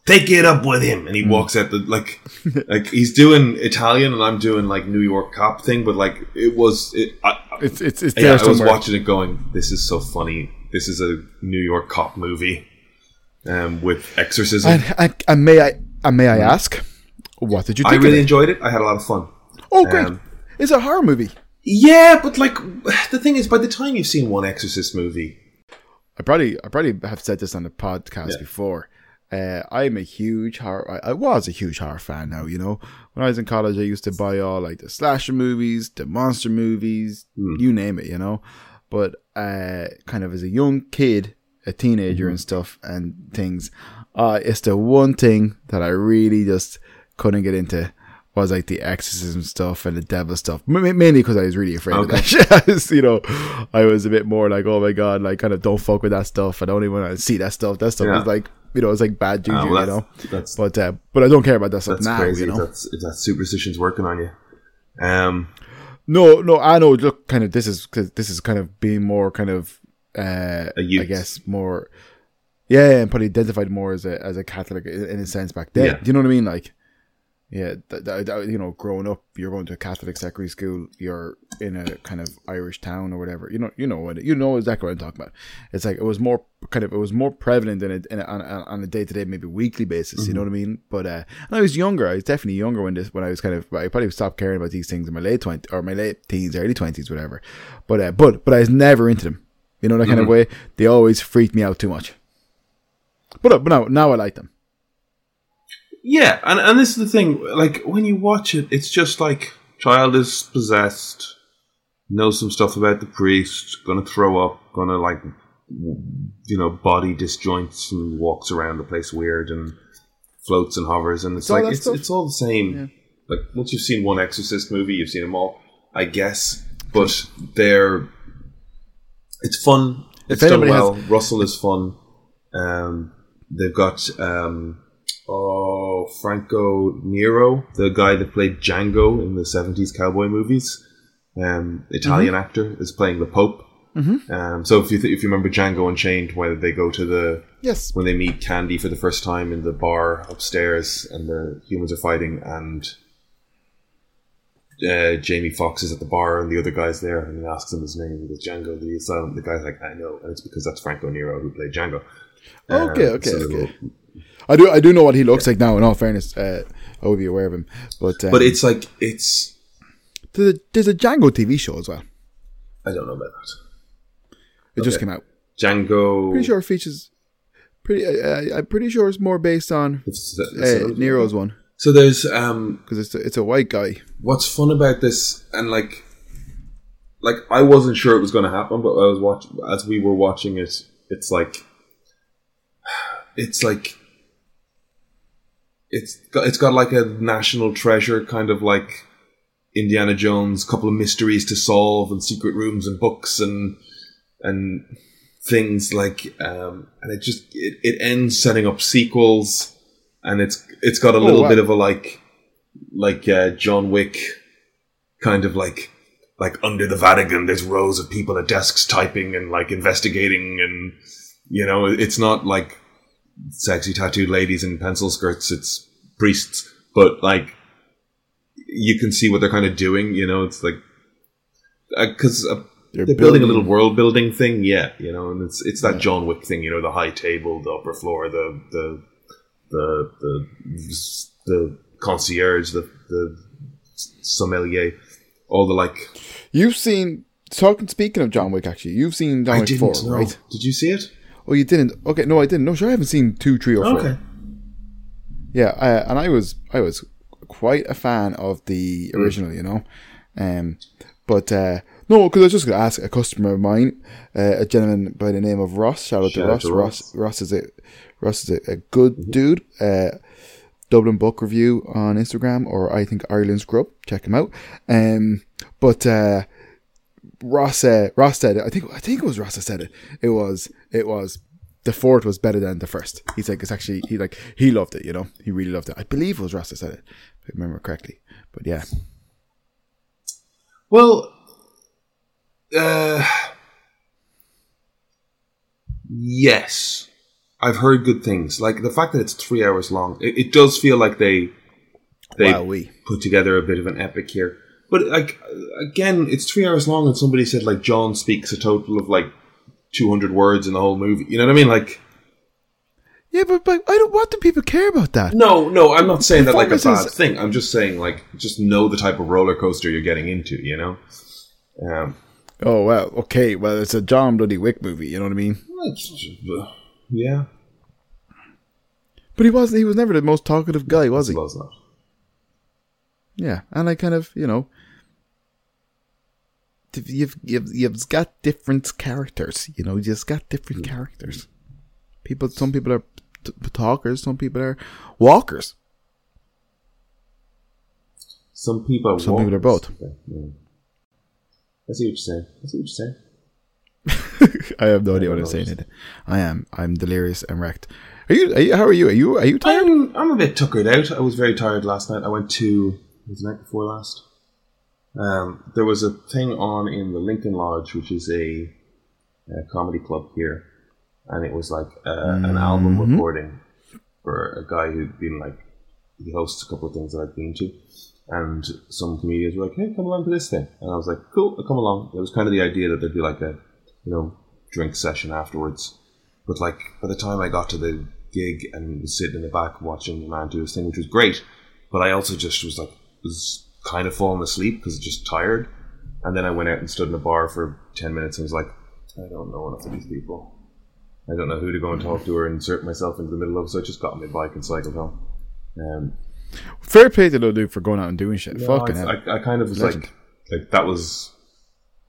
Take it up with him. And he walks at the, like, [laughs] like he's doing Italian and I'm doing like New York cop thing, but like, it was, it, I, It's it's it's yeah, I was somewhere. watching it going, this is so funny. This is a New York cop movie um, with exorcism. And, and, and may I and may I ask, what did you I really it? enjoyed it. I had a lot of fun. Oh, great! um, it's a horror movie. Yeah, but like, [sighs] the thing is, by the time you've seen one Exorcist movie, I probably I probably have said this on the podcast Yeah. before. Uh, I'm a huge horror. I, I was a huge horror fan. Now you know, when I was in college, I used to buy all like the slasher movies, the monster movies, you name it. You know, but uh, kind of as a young kid, a teenager, and stuff and things, uh, it's the one thing that I really just couldn't get into was like the exorcism stuff and the devil stuff. Mainly because I was really afraid of that [laughs] shit. Was, you know, I was a bit more like, oh my god, like kind of don't fuck with that stuff. I don't even want to see that stuff. That stuff Yeah. is like, you know, it's like bad juju, Ah, well, you know. that's, But uh, but I don't care about that stuff that's now, crazy. you know. If that's, if that superstition's working on you. Um, No, no, I know. Look, kind of this is 'cause this is kind of being more kind of, uh, I guess more, yeah, and probably identified more as a as a Catholic in, in a sense back then. Yeah. Do you know what I mean? Like, yeah, th- th- th- you know, growing up, you're going to a Catholic secondary school. You're in a kind of Irish town or whatever. You know, you know what you know exactly what I'm talking about. It's like it was more kind of it was more prevalent in a, in a, on, a- day to day, maybe weekly basis. You know what I mean? But uh, and I was younger. I was definitely younger when this when I was kind of I probably stopped caring about these things in my late twenties or my late teens, early twenties, whatever. But uh, but but I was never into them. You know that kind of way. They always freaked me out too much. But uh, but now now I like them. Yeah, and, and this is the thing. Like, when you watch it, it's just like, child is possessed, knows some stuff about the priest, gonna throw up, gonna, like, you know, body disjoints and walks around the place weird and floats and hovers. And it's all like, it's, stuff. it's all the same. Like, once you've seen one Exorcist movie, you've seen them all, I guess. But they're. It's fun. It's If done anybody has- well. Russell is fun. Um, they've got um, oh Franco Nero, the guy that played Django in the seventies cowboy movies. Um, Italian Mm-hmm. actor is playing the Pope, Mm-hmm. Um, so if you th- if you remember Django Unchained, where they go to the Yes. when they meet Candie for the first time in the bar upstairs, and the humans are fighting, and uh, Jamie Foxx is at the bar, and the other guy's there, and he asks him his name. He goes Django. The silent. The guy's like, I know, and it's because that's Franco Nero who played Django. Okay, Um, okay, so okay. I do I do know what he looks like now. In all fairness, uh, I would be aware of him. But um, But it's like it's. there's a, there's a Django TV show as well. I don't know about that. It just came out. Django. Pretty sure it features. Pretty, uh, I'm pretty sure it's more based on It's- it's- uh, Nero's one So there's um because it's a, it's a white guy. what's fun about this and like like I wasn't sure it was going to happen but I was watching as we were watching it it's like [sighs] it's like it's got, it's got like a national treasure kind of like Indiana Jones couple of mysteries to solve and secret rooms and books and and things like um and it just it, it ends setting up sequels and it's it's got a little wow. bit of a like like uh, John Wick kind of like like under the Vatican there's rows of people at desks typing and like investigating and you know it's not like sexy tattooed ladies in pencil skirts it's priests but like you can see what they're kind of doing you know it's like because uh, They're, they're building a little world building thing, yeah, you know, and it's it's that John Wick thing, you know, the high table, the upper floor, the the the the, the concierge, the the sommelier, all the like. You've seen talking. Speaking of John Wick, actually, you've seen John I Wick didn't four, know. right? Did you see it? Oh, you didn't. Okay, no, I didn't. No, sure, I haven't seen two, three, or four. Okay. Yeah, uh, and I was I was quite a fan of the Hmm. original, you know, um, but uh, no, because I was just going to ask a customer of mine, uh, a gentleman by the name of Ross. Shout out to Ross. to Ross. Ross. Ross is a Ross is a, a good Mm-hmm. dude. Uh, Dublin Book Review on Instagram, or I think Ireland's Grub. Check him out. Um, but uh, Ross uh, Ross said it. I think I think it was Ross that said it. It was it was the fourth was better than the first. He's like it's actually he like he loved it. You know he really loved it. I believe it was Ross that said it, if I remember correctly. But yeah, Well, uh, yes, I've heard good things. Like the fact that it's three hours long, it, it does feel like they they put together a bit of an epic here. But like again, it's three hours long, and somebody said like John speaks a total of like two hundred words in the whole movie. You know what I mean? Like, yeah, but but I don't. What do people care about that? no, no, I'm not saying that like a bad thing. I'm just saying like just know the type of roller coaster you're getting into. You know. Um, Oh well, okay. Well, it's a John Bloody Wick movie. You know what I mean? yeah, But he wasn't. He was never the most talkative guy, was he? was not. Yeah, and I kind of, you know, you've you've you've got different characters. You know, you just got different mm. characters. People, some people are t- talkers, some people are walkers. Some people are Some people are both. Okay, yeah. I see what you're saying. I see what you're saying. [laughs] I have no idea what I'm saying. It. I am. I'm delirious and wrecked. Are you? Are you how are you? Are you? Are you tired? I'm, I'm a bit tuckered out. I was very tired last night. I went to was the night before last. Um, there was a thing on in the Lincoln Lodge, which is a, a comedy club here, and it was like uh, an album recording for a guy who'd been like he hosts a couple of things that I've been to, and some comedians were like, "Hey, come along to this thing," and I was like, "Cool, I'll come along." It was kind of the idea that there'd be like a you know drink session afterwards, but like by the time I got to the gig and was sitting in the back watching the man do his thing, which was great, but I also just was like was kind of falling asleep because just tired. And then I went out and stood in a bar for ten minutes and was like, I don't know enough of these people. I don't know who to go and talk to or insert myself into the middle of. So I just got on my bike and cycled home. Um, Fair play to the dude for going out and doing shit. no, Fucking I, hell. I, I kind of was Legend. like, like that was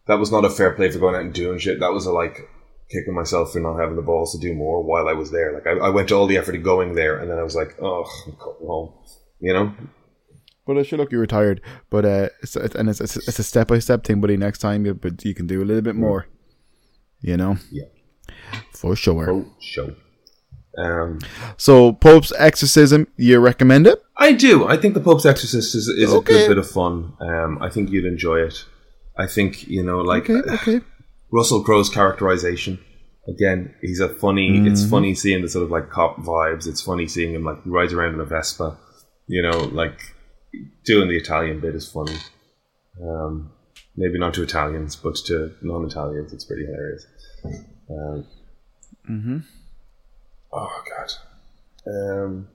that was not a fair play for going out and doing shit. That was a like kicking myself for not having the balls to do more while I was there. Like I, I went to all the effort of going there, and then I was like, oh, I'm coming home. You know, But I should look. you're retired, but uh, it's, it's and it's it's, it's a step by step thing, buddy. Next time, you but you can do a little bit more. You know, yeah. for sure. Oh, show. Um, So, Pope's Exorcism, you recommend it? I do. I think The Pope's Exorcist is, is a good bit of fun. Um, I think you'd enjoy it. I think, you know, like, Okay, okay. [sighs] Russell Crowe's characterization. Again, he's a funny. It's funny seeing the sort of like cop vibes. It's funny seeing him like he rides around in a Vespa. You know, like doing the Italian bit is funny. Um, maybe not to Italians, but to non-Italians, it's pretty hilarious. Um, Oh God. Um,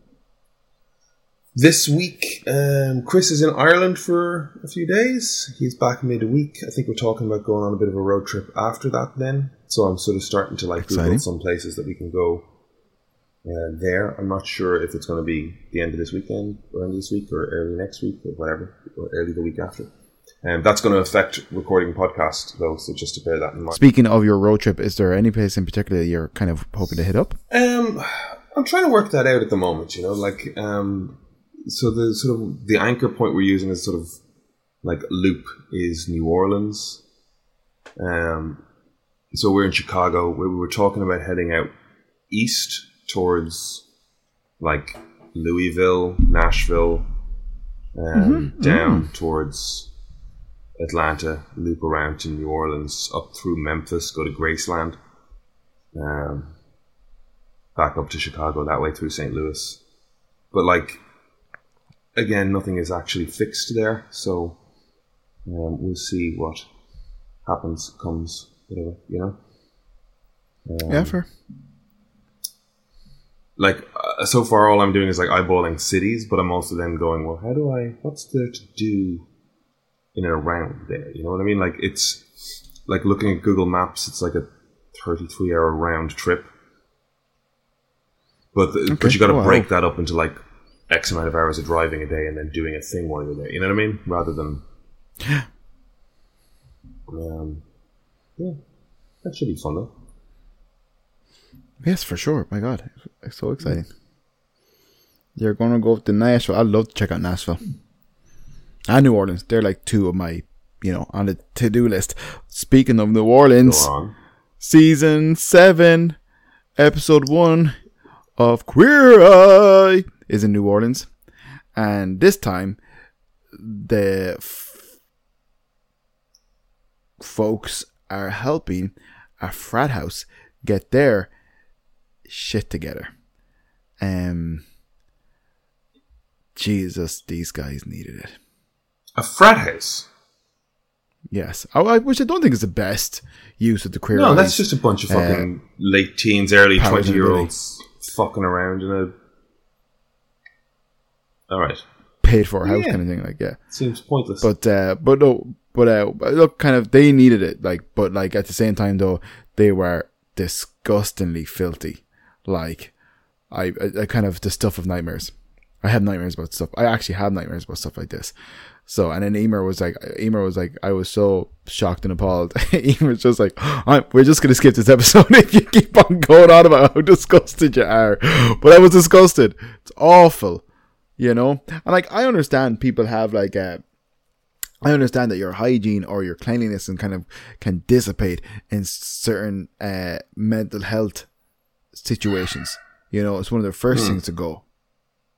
this week, um, Chris is in Ireland for a few days. He's back midweek. I think we're talking about going on a bit of a road trip after that. Then, so I'm sort of starting to like Exciting. Google some places that we can go uh, there. I'm not sure if it's going to be the end of this weekend or end of this week or early next week or whatever, or early the week after. And that's going to affect recording podcast though, so just to bear that in mind. Speaking of your road trip, is there any place in particular you're kind of hoping to hit up? Um, I'm trying to work that out at the moment. You know, like um, so the sort of the anchor point we're using is sort of like loop is New Orleans. Um, so we're in Chicago. We were talking about heading out east towards like Louisville, Nashville, um, down towards Atlanta, loop around to New Orleans, up through Memphis, go to Graceland. Um, back up to Chicago that way through St. Louis. But like, again, nothing is actually fixed there, so um, we'll see what happens, comes, whatever, you know. Um, yeah, fair. Like uh, so far, all I'm doing is like eyeballing cities, but I'm also then going, well, how do I? What's there to do in and around there? You know what I mean? Like it's like looking at Google Maps. It's like a 33 hour round trip. But the, Okay. but you got to break that up into like X amount of hours of driving a day and then doing a thing while you're there. You know what I mean? Rather than um, yeah, that should be fun though. Yes, for sure. My God, it's so exciting. Mm. You're gonna go to Nashville. I'd love to check out Nashville and New Orleans. They're like two of my, you know, on the to-do list. Speaking of New Orleans, season seven, episode one of Queer Eye is in New Orleans, and this time the f- folks are helping a frat house get their shit together. Um, Jesus, these guys needed it. A frat house. Yes, I, I, which I don't think is the best use of the queer. No, Eyes. that's just a bunch of uh, fucking late teens, early twenty year olds fucking around in a. All right, paid for house Yeah. kind of thing. Like yeah, seems pointless. but uh, but no, but uh, look, kind of they needed it. Like, but like at the same time though, they were disgustingly filthy. Like, I, I, I kind of the stuff of nightmares. I have nightmares about stuff. I actually have nightmares about stuff like this. So, and then Emer was like, Emer was like, I was so shocked and appalled. [laughs] Emer was just like, "I'm- we're just gonna skip this episode [laughs] if you keep on going on about how disgusted you are. But I was disgusted. It's awful, you know. And like, I understand people have like uh I understand that your hygiene or your cleanliness and kind of can dissipate in certain uh, mental health situations. You know, it's one of the first things to go,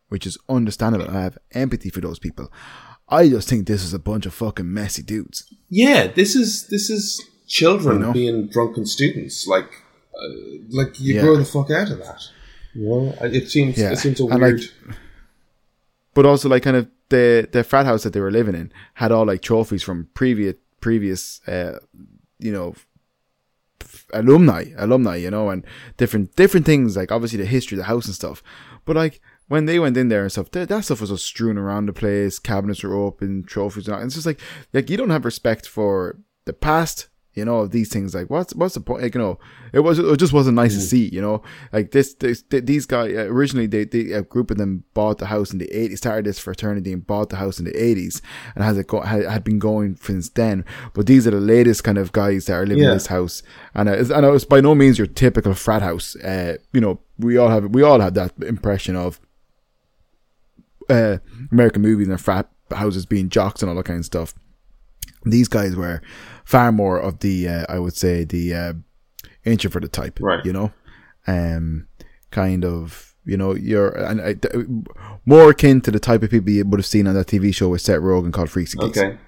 which is understandable. I have empathy for those people. I just think this is a bunch of fucking messy dudes. yeah, this is this is children You know? being drunken students. Like, uh, like you Yeah. grow the fuck out of that. You know, it seems Yeah. it seems a And, like, weird. but also like kind of the the frat house that they were living in had all like trophies from previous previous uh you know alumni alumni you know and different different things like obviously the history of the house and stuff but like when they went in there and stuff that, that stuff was just strewn around the place cabinets were open trophies and all. it's just like like you don't have respect for the past you know of these things like what's what's the point like you know it was it just wasn't nice to see you know? Like this, this these guys uh, originally they, they a group of them bought the house in the 80s started this fraternity and bought the house in the 80s and has it go, had, had been going since then. But these are the latest kind of guys that are living Yeah. in this house. And uh, it's, know it's by no means your typical frat house uh, you know we all have we all have that impression of uh, American movies and frat houses being jocks and all that kind of stuff. These guys were far more of the uh, I would say the uh, introverted type, Right. You know, um, kind of you know you're and I, th- more akin to the type of people you would have seen on that TV show with Seth Rogen called Freaks and Geeks. Okay,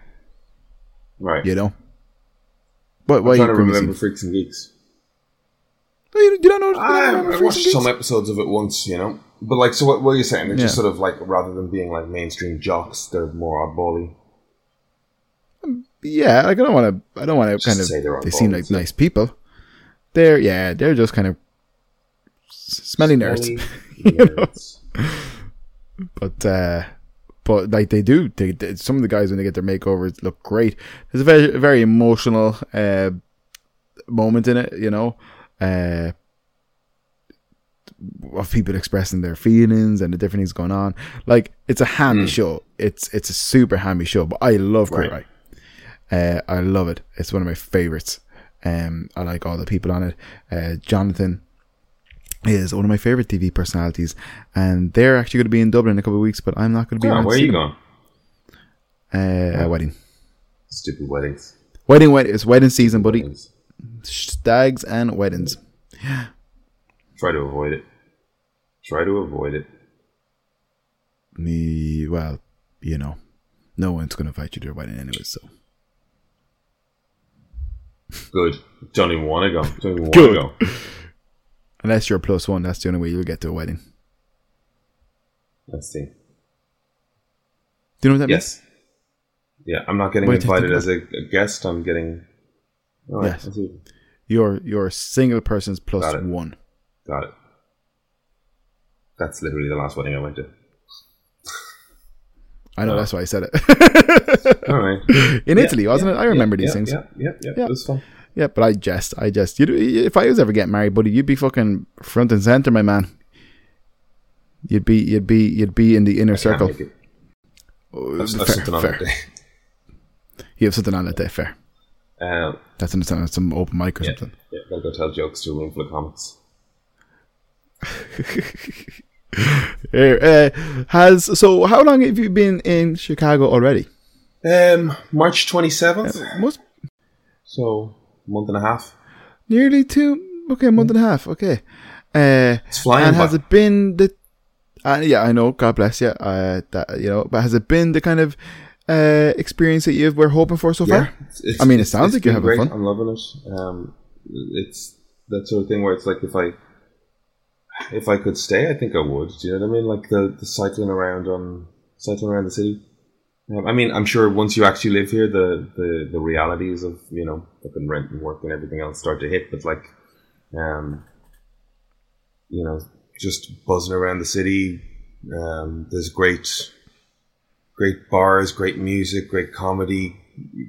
right. You know, What? Why I'm are you trying to remember Freaks and Geeks. Oh, you, you don't know. You don't I, I watched some episodes of it once, you know. But like, so what, what are you saying? They're just sort of like, rather than being like mainstream jocks, they're more oddbally. Yeah, like I don't want to. I don't want to kind of. say they're seem like nice people. They're yeah. They're just kind of smelly nerds. [laughs] Nerds. But uh but like they do, they, they- some of the guys when they get their makeovers look great. There's a very very emotional uh moment in it, you know, uh of people expressing their feelings and the different things going on. Like it's a hammy show. It's it's a super hammy show, but I love Queer Right. Eye. Uh, I love it. It's one of my favorites. Um, I like all the people on it. Uh, Jonathan is one of my favorite TV personalities, and they're actually going to be in Dublin in a couple of weeks. But I'm not going to be. Oh, where are you going? Uh, a wedding, Stupid weddings. wedding, wedding. It's wedding season, buddy. Weddings. Stags and weddings. [gasps] Try to avoid it. Try to avoid it. Me, well, you know, no one's going to invite you to their wedding anyway. So Good. Don't even want to go. Don't even want to go. [laughs] unless you're a plus one, that's the only way you'll get to a wedding. Let's see. Do you know what that Yes. Yeah, I'm not getting Wait, invited as a, a guest. I'm getting. All right, Yes. Means? You're you're a single person's plus Got one. Got it. That's literally the last wedding I went to. I know that's why I said it. All right. [laughs] In Italy, wasn't it? I remember these yeah, things. Yeah, yeah, yeah, Yeah. It was fun. Yeah, but I jest. I jest. You if I was ever getting married, buddy, you'd be fucking front and center, my man. You'd be you'd be you'd be in the inner Can't circle. Oh, I've fair, something fair. day. You have something on that day, fair. Um, That's in some, some open mic or yeah, something. yeah, gotta go tell jokes to a room full of comics. [laughs] Uh, has so how long have you been in Chicago already? Um, March 27th. Most So, month and a half. nearly two. Okay, month and a half. Okay. Uh, It's flying and by. has it been the? Uh, yeah, I know. God bless you. Uh, that you know, but has it been the kind of uh experience that you were hoping for so far? It's- it's- I mean, it sounds like you're having great. fun. I'm loving it. Um, it's that sort of thing where it's like if I if I could stay, I think I would. Do you know what I mean? Like the, the cycling around on cycling around the city. Um, I mean, I'm sure once you actually live here, the, the, the realities of you know fucking rent and work and everything else start to hit. But like, um, you know, just buzzing around the city. Um, there's great great bars, great music, great comedy,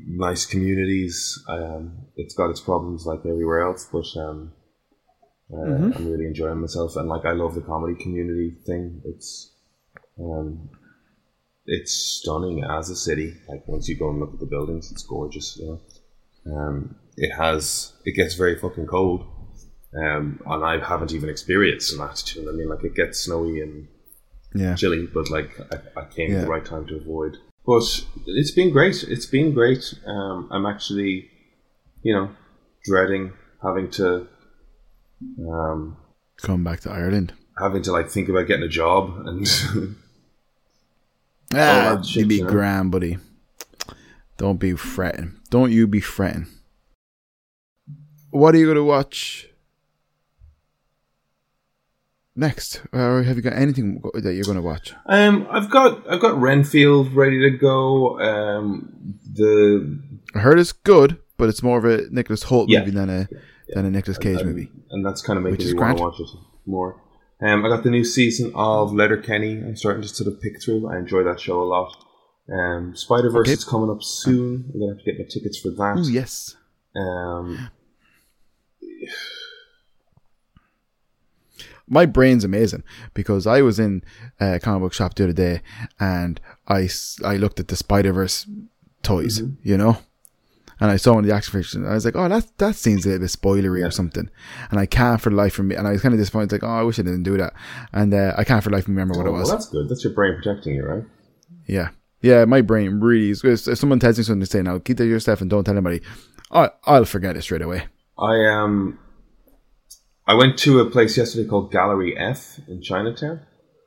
nice communities. Um, it's got its problems like everywhere else, but um, uh, I'm really enjoying myself. And like, I love the comedy community thing. It's um, it's stunning as a city. Like once you go and look at the buildings, it's gorgeous. You know, um, it has it gets very fucking cold. Um, and I haven't even experienced that. Do you I mean? Like it gets snowy and Yeah. chilly, but like I, I came at the right time to avoid. But it's been great. It's been great. Um, I'm actually, you know, dreading having to, um, Come back to Ireland. having to like think about getting a job and [laughs] Ah, that shit, you be you know? grand, buddy. Don't be fretting. Don't you be fretting. What are you going to watch next? Or have you got anything that you're going to watch? um, I've got I've got Renfield ready to go. Um, the I heard it's good, but it's more of a Nicholas Hoult Yeah. movie than a than a Nicolas Cage and, movie. and that's kind of making me want to watch it more. Um, I got the new season of Letterkenny. I'm starting to sort of pick through. I enjoy that show a lot. Um, Spider Verse Okay. is coming up soon. I'm gonna have to get my tickets for that. Oh yes. Um, my brain's amazing because I was in a comic book shop the other day and I, I looked at the Spider Verse toys, you know, and I saw one of the action figures and I was like, oh, that that seems a little bit spoilery or something, and I can't for the life of me, and I was kind of disappointed, like, oh, I wish I didn't do that, and uh, I can't for the life of me remember what oh, it well, was. that's good. That's your brain protecting you, right? Yeah, yeah, my brain really is. If someone tells me something to say now, keep that to yourself and don't tell anybody. I I'll forget it straight away. I um, I went to a place yesterday called Gallery F in Chinatown,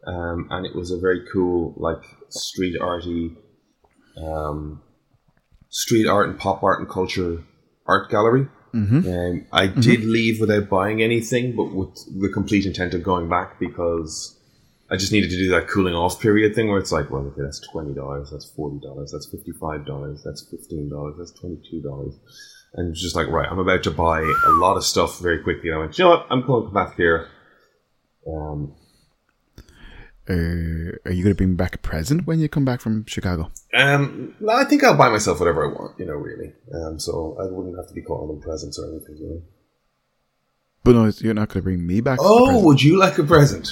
um, and it was a very cool, like street arty, um, street art and pop art and culture art gallery. Mm-hmm. Um, I did leave without buying anything, but with the complete intent of going back because I just needed to do that cooling off period thing where it's like, well, okay, that's twenty dollars, that's forty dollars, that's fifty five dollars, that's fifteen dollars, that's twenty two dollars, and it's just like, right, I'm about to buy a lot of stuff very quickly. And I went, you know what, I'm going back here. Um, Uh, are you going to bring back a present when you come back from Chicago? um, no, I think I'll buy myself whatever I want, you know, really. Um, so I wouldn't have to be calling them presents or anything, you know. But no, you're not going to bring me back. Oh, would you like a present?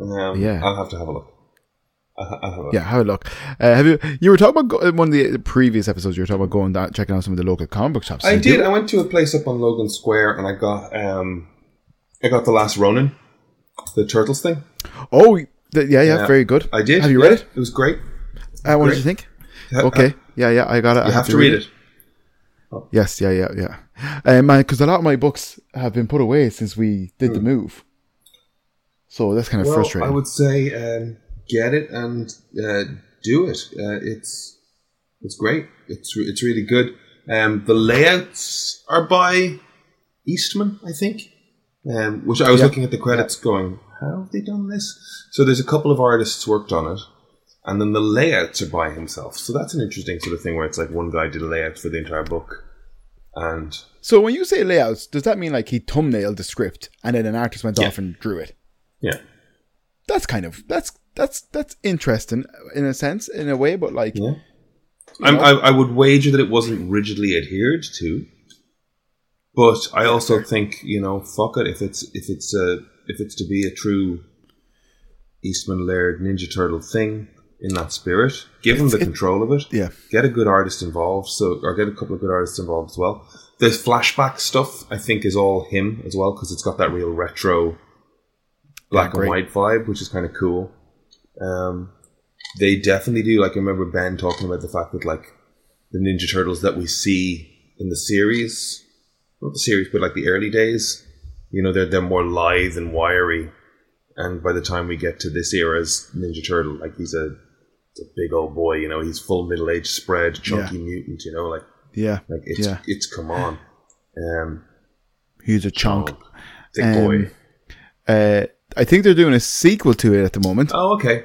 Um, Yeah. I'll have to have a look. Have a look. yeah. Have a look. Uh, have you? You were talking about go- one of the previous episodes. You were talking about going down, checking out some of the local comic book shops. I did. I went to a place up on Logan Square, and I got um, I got the Last Ronin, the Turtles thing. Oh, th- yeah, yeah, Yeah. very good. I did. Have you read it? It was great. Uh, what great. did you think? Okay. ha- Yeah, yeah, I got it. I you have to read it. Yes, yeah, yeah, yeah. Um, because a lot of my books have been put away since we did the move. So that's kind of Hmm. Well, frustrating. I would say um, get it and uh, do it. Uh, it's it's great. It's re- it's really good. Um, the layouts are by Eastman, I think. Um, which I was Yeah. looking at the credits, going, "How have they done this?" So there's a couple of artists worked on it, and then the layouts are by himself. So that's an interesting sort of thing where it's like one guy did a layout for the entire book, and so when you say layouts, does that mean like he thumbnailed the script and then an artist went Yeah. off and drew it? yeah, That's kind of that's that's that's interesting in a sense, in a way, but like yeah. I'm, I, I would wager that it wasn't rigidly adhered to, but I also think you know, fuck it. If it's if it's a if it's to be a true Eastman Laird Ninja Turtle thing in that spirit, give them the it- control of it. yeah. get a good artist involved. So or get a couple of good artists involved as well. The flashback stuff I think is all him as well because it's got that real retro black and white vibe, which is kind of cool. Um, they definitely do. Like I remember Ben talking about the fact that like the Ninja Turtles that we see in the series, not the series, but like the early days, you know, they're they're more lithe and wiry. And by the time we get to this era's Ninja Turtle, like he's a, a big old boy, you know, he's full middle age spread, chunky mutant, you know, like yeah, like it's Yeah. it's come on. Um, he's a chunk. oh, thick Um, boy. Uh, I think they're doing a sequel to it at the moment. Oh, okay.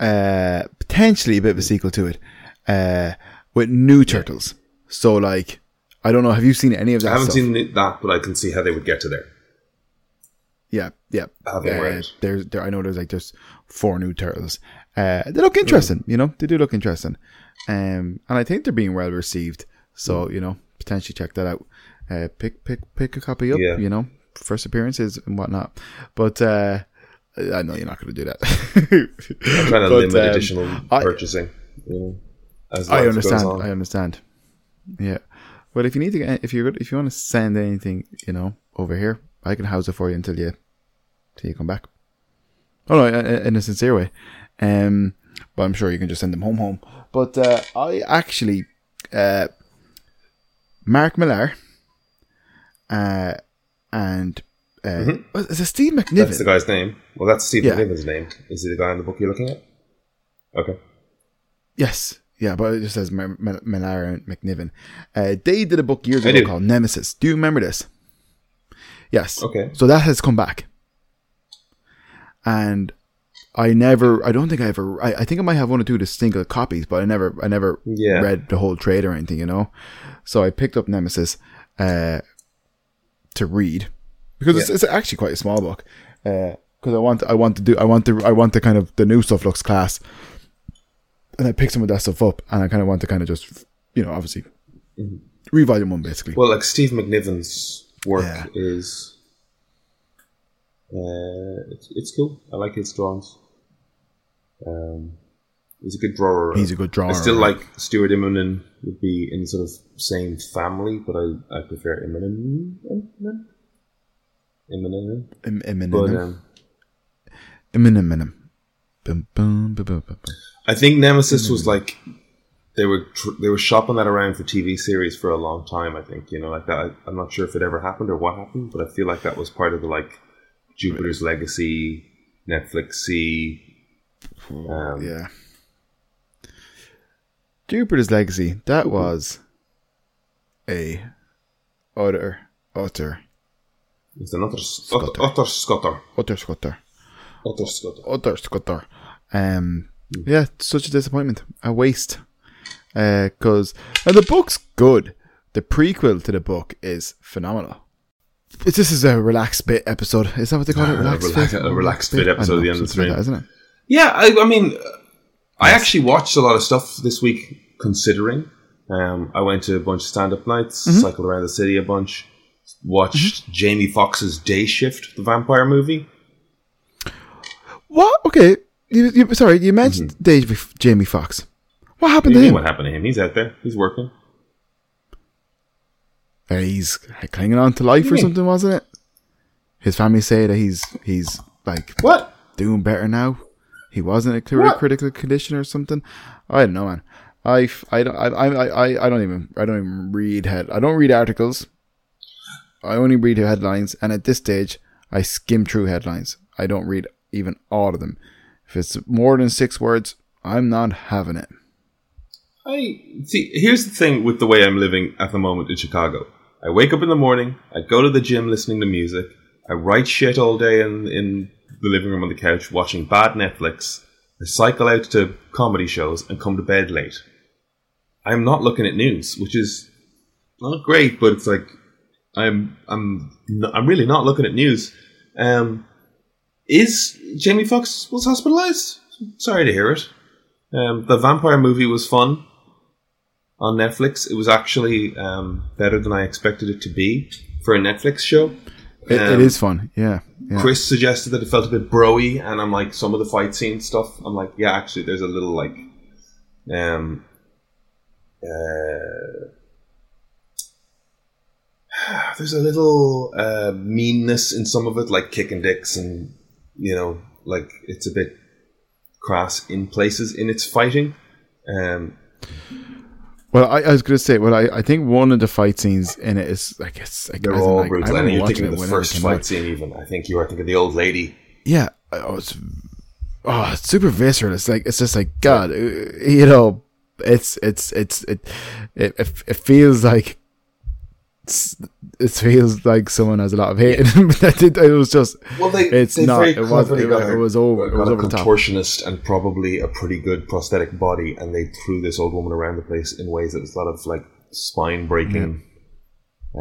Uh, potentially a bit of a sequel to it, uh, with new turtles. So like, I don't know. Have you seen any of that? I haven't stuff? seen that, but I can see how they would get to there. Yeah, yeah. Uh, there's, there, I know there's like there's four new turtles. Uh, they look interesting, you know. They do look interesting, um, and I think they're being well received. So you know, potentially check that out. Uh, pick pick pick a copy up. Yeah. You know, first appearances and whatnot. But uh, I know you're not going to do that. I'm trying to [laughs] But, limit um, additional I- purchasing. You know, as I understand. I understand. Yeah. But if you need to, get, if you if you want to send anything, you know, over here, I can house it for you until you, till you come back. Oh no, in a sincere way. Um, but I'm sure you can just send them home, home. But uh, I actually, uh, Mark Millar, uh, and uh, was- is it Steve Mm-hmm. That's the guy's name. Well, that's Steve Yeah. McNiven's name. Is he the guy in the book you're looking at? Okay. Yes. Yeah, but it just says M- M- Millar and McNiven. Uh, they did a book years ago called Nemesis. Do you remember this? Yes. Okay. So that has come back. And I never, I don't think I ever, I, I think I might have one or two single copies, but I never, I never Yeah. read the whole trade or anything, you know? So I picked up Nemesis, uh, to read because it's, Yeah. it's actually quite a small book. Uh, cause I want, I want to do, I want to, I want the kind of, the new stuff looks class. And I picked some of that stuff up and I kind of want to kind of just, you know, obviously read volume one basically. Well, like Steve McNiven's work Yeah. is, uh, it's, it's cool. I like his drawings. Um, he's a good drawer. He's a good drawer, I still right. like Stuart Immonen would be in sort of same family, but I, I prefer Immonen. Immonen. Immonen. Em- Eminem. But um, Eminem, Eminem. Bum, I think Nemesis was like they were tr- they were shopping that around for TV series for a long time. I think you know like that. I, I'm not sure if it ever happened or what happened, but I feel like that was part of the like Jupiter's Legacy, Netflix C. Um, Yeah. Jupiter's Legacy. That was a utter, utter, It's another Scutter. utter scutter. utter scutter. Utter scutter. Utter scutter. Um, yeah, such a disappointment. A waste. Because and the book's good. The prequel to the book is phenomenal. It's- This is a relaxed bit episode. Is that what they call it? A Relaxed relax- bit? a relaxed bit episode I of the end of the something like stream. that, isn't it? Yeah, I, I mean, uh, I actually watched a lot of stuff this week. Considering, um, I went to a bunch of stand-up nights, Mm-hmm. cycled around the city a bunch, watched Jamie Foxx's Day Shift, the vampire movie. What? Okay. You, you, sorry, you mentioned Dave, Jamie Foxx. What happened You to him? what happened to him? He's out there. He's working. Uh, he's clinging on to life or Yeah. something, wasn't it? His family say that he's he's like What? doing better now. He wasn't in a clear What? critical condition or something. I don't know, man. I, I, don't- I, I, I, I don't even I don't even read head. I don't read articles. I only read headlines, and at this stage, I skim through headlines. I don't read even all of them. If it's more than six words, I'm not having it. I see. Here's the thing with the way I'm living at the moment in Chicago. I wake up in the morning. I go to the gym listening to music. I write shit all day in in the living room on the couch watching bad Netflix. I cycle out to comedy shows and come to bed late. I'm not looking at news, which is not great, but it's like I'm I'm I'm really not looking at news. Um, is Jamie Foxx was hospitalized? Sorry to hear it. Um, the vampire movie was fun on Netflix. It was actually um, better than I expected it to be for a Netflix show. It, it Um, is fun. Yeah. yeah. Chris suggested that it felt a bit broy, and I'm like, some of the fight scene stuff. I'm like, yeah, actually, there's a little like, um, uh, [sighs] there's a little uh, meanness in some of it, like kicking dicks, and you know, like it's a bit crass in places in its fighting. Um, Well, I, I was going to say, well, I, I think one of the fight scenes in it is like it's like they're all like, I brutal. remember And you're thinking of the first fight out. scene, even. I think you are thinking of the old lady. Yeah, oh, it's oh, it's super visceral. It's like it's just like God, uh, you know, it's it's it's it it it, it feels like it feels like someone has a lot of hate. But [laughs] it, it was just Well, they It's they not. It was- it- got it a- was over- it was a over the top. contortionist and probably a pretty good prosthetic body, and they threw this old woman around the place in ways that was a lot of like spine breaking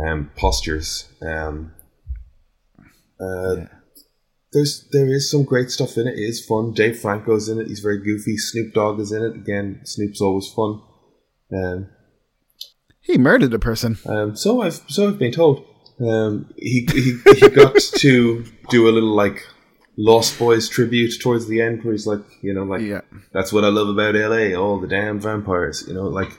um, postures. Um, uh, There's there is some great stuff in it. It is fun. Dave Franco's in it. He's very goofy. Snoop Dogg is in it again. Snoop's always fun. Um, he murdered a person. um, so I've so I've been told. Um, he, he he got [laughs] to do a little like Lost Boys tribute towards the end, where he's like, you know, like Yeah. that's what I love about LA, all the damn vampires, you know, like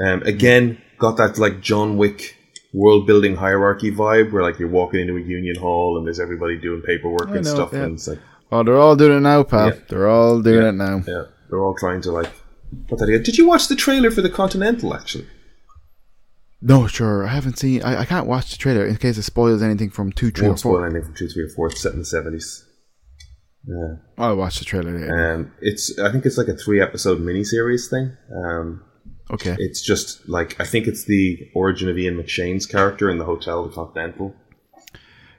um, again got that like John Wick world building hierarchy vibe, where like you're walking into a union hall and there's everybody doing paperwork I and know, stuff, yeah. and it's like Oh, they're all doing it now, pal. Yeah. They're all doing it now. yeah, they're all trying to like put that. Did you watch the trailer for the Continental actually? No, sure. I haven't seen. I, I can't watch the trailer in case it spoils anything from two, three, Won't or four. spoil anything from two, three, or four. It's set in the seventies. Yeah. I'll watch the trailer later. Um, it's I think it's like a three episode miniseries thing. Um, okay. it's just like I think it's the origin of Ian McShane's character in the hotel, the Continental.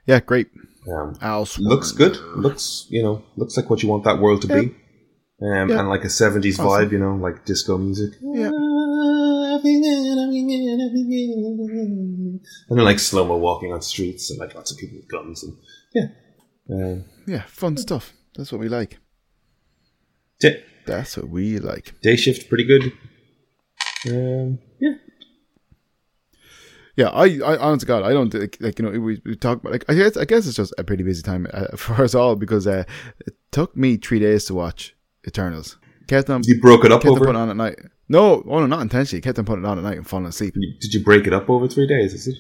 Yeah, great. Um, Al looks good. Looks you know looks like what you want that world to be. Um, Yeah. and like a seventies Awesome. vibe, you know, like disco music. Yeah. And then like slow mo walking on streets and like lots of people with guns and yeah. Um, Yeah, fun stuff. That's what we like. day, That's what we like. day shift pretty good. Um, yeah. Yeah, I, I honest God, I don't think like you know we, we talk about like I guess I guess it's just a pretty busy time uh, [laughs] for us all because uh, it took me three days to watch Eternals. Kept on You broke it up kept over. putting on at night. No, oh no, not intentionally. Kept on putting it on at night and falling asleep. Did you break it up over three days? Is it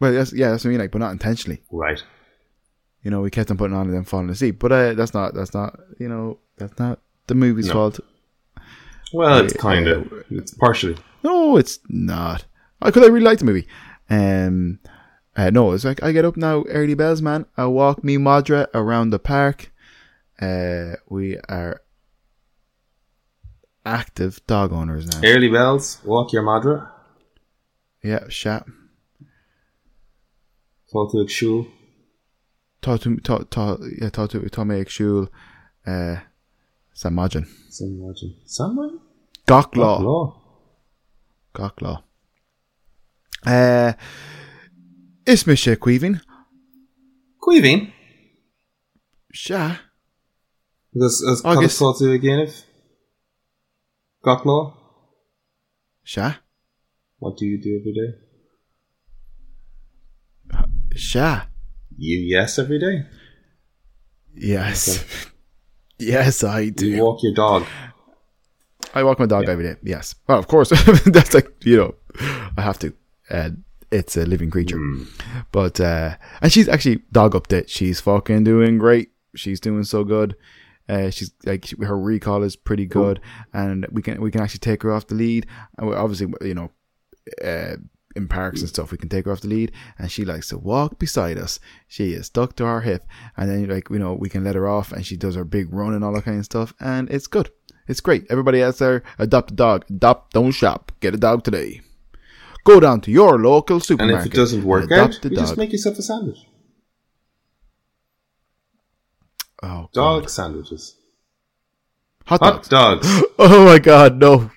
Well, that's, yeah, that's what I mean. Like, but not intentionally. right? You know, we kept on putting on and then falling asleep. But uh, that's not that's not you know that's not the movie's No. fault. Well, it's Uh, kind of. It's partially. No, it's not. Because I really like the movie. Um, uh, no, it's like I get up now, early bells, man. I walk me Madra around the park. Uh, we are active dog owners now. Early bells, walk your madra. Yeah, Sha. Táú siú Tá tú tá tá yeah, tá tú tá mé ag siúil uh, margin. Sam Gach lá. lá Gach lá. Uh, is me sé cuihín Cuihín se agus Agus- táú a ggéanamh Gach lá se What do you do every day? Se You yes every day. yes. [laughs] Yes I do. You walk your dog. I walk my dog every day. Yes. Well of course [laughs] that's like you know I have to uh, it's a living creature. But uh and she's actually dog update she's fucking doing great. She's doing so good. Uh, she's like she- her recall is pretty good, and we can we can actually take her off the lead. And obviously, you know, uh, in parks and stuff, we can take her off the lead, and she likes to walk beside us. She is stuck to our hip, and then like you know, we can let her off, and she does her big run and all that kind of stuff, and it's good. It's great. Everybody out there, adopt a dog. Adopt, don't shop. Get a dog today. Go down to your local supermarket. And if it doesn't work out, you just make yourself a sandwich. oh, God. Dog sandwiches. hot Hot dogs. dogs. [gasps] Oh my god, no.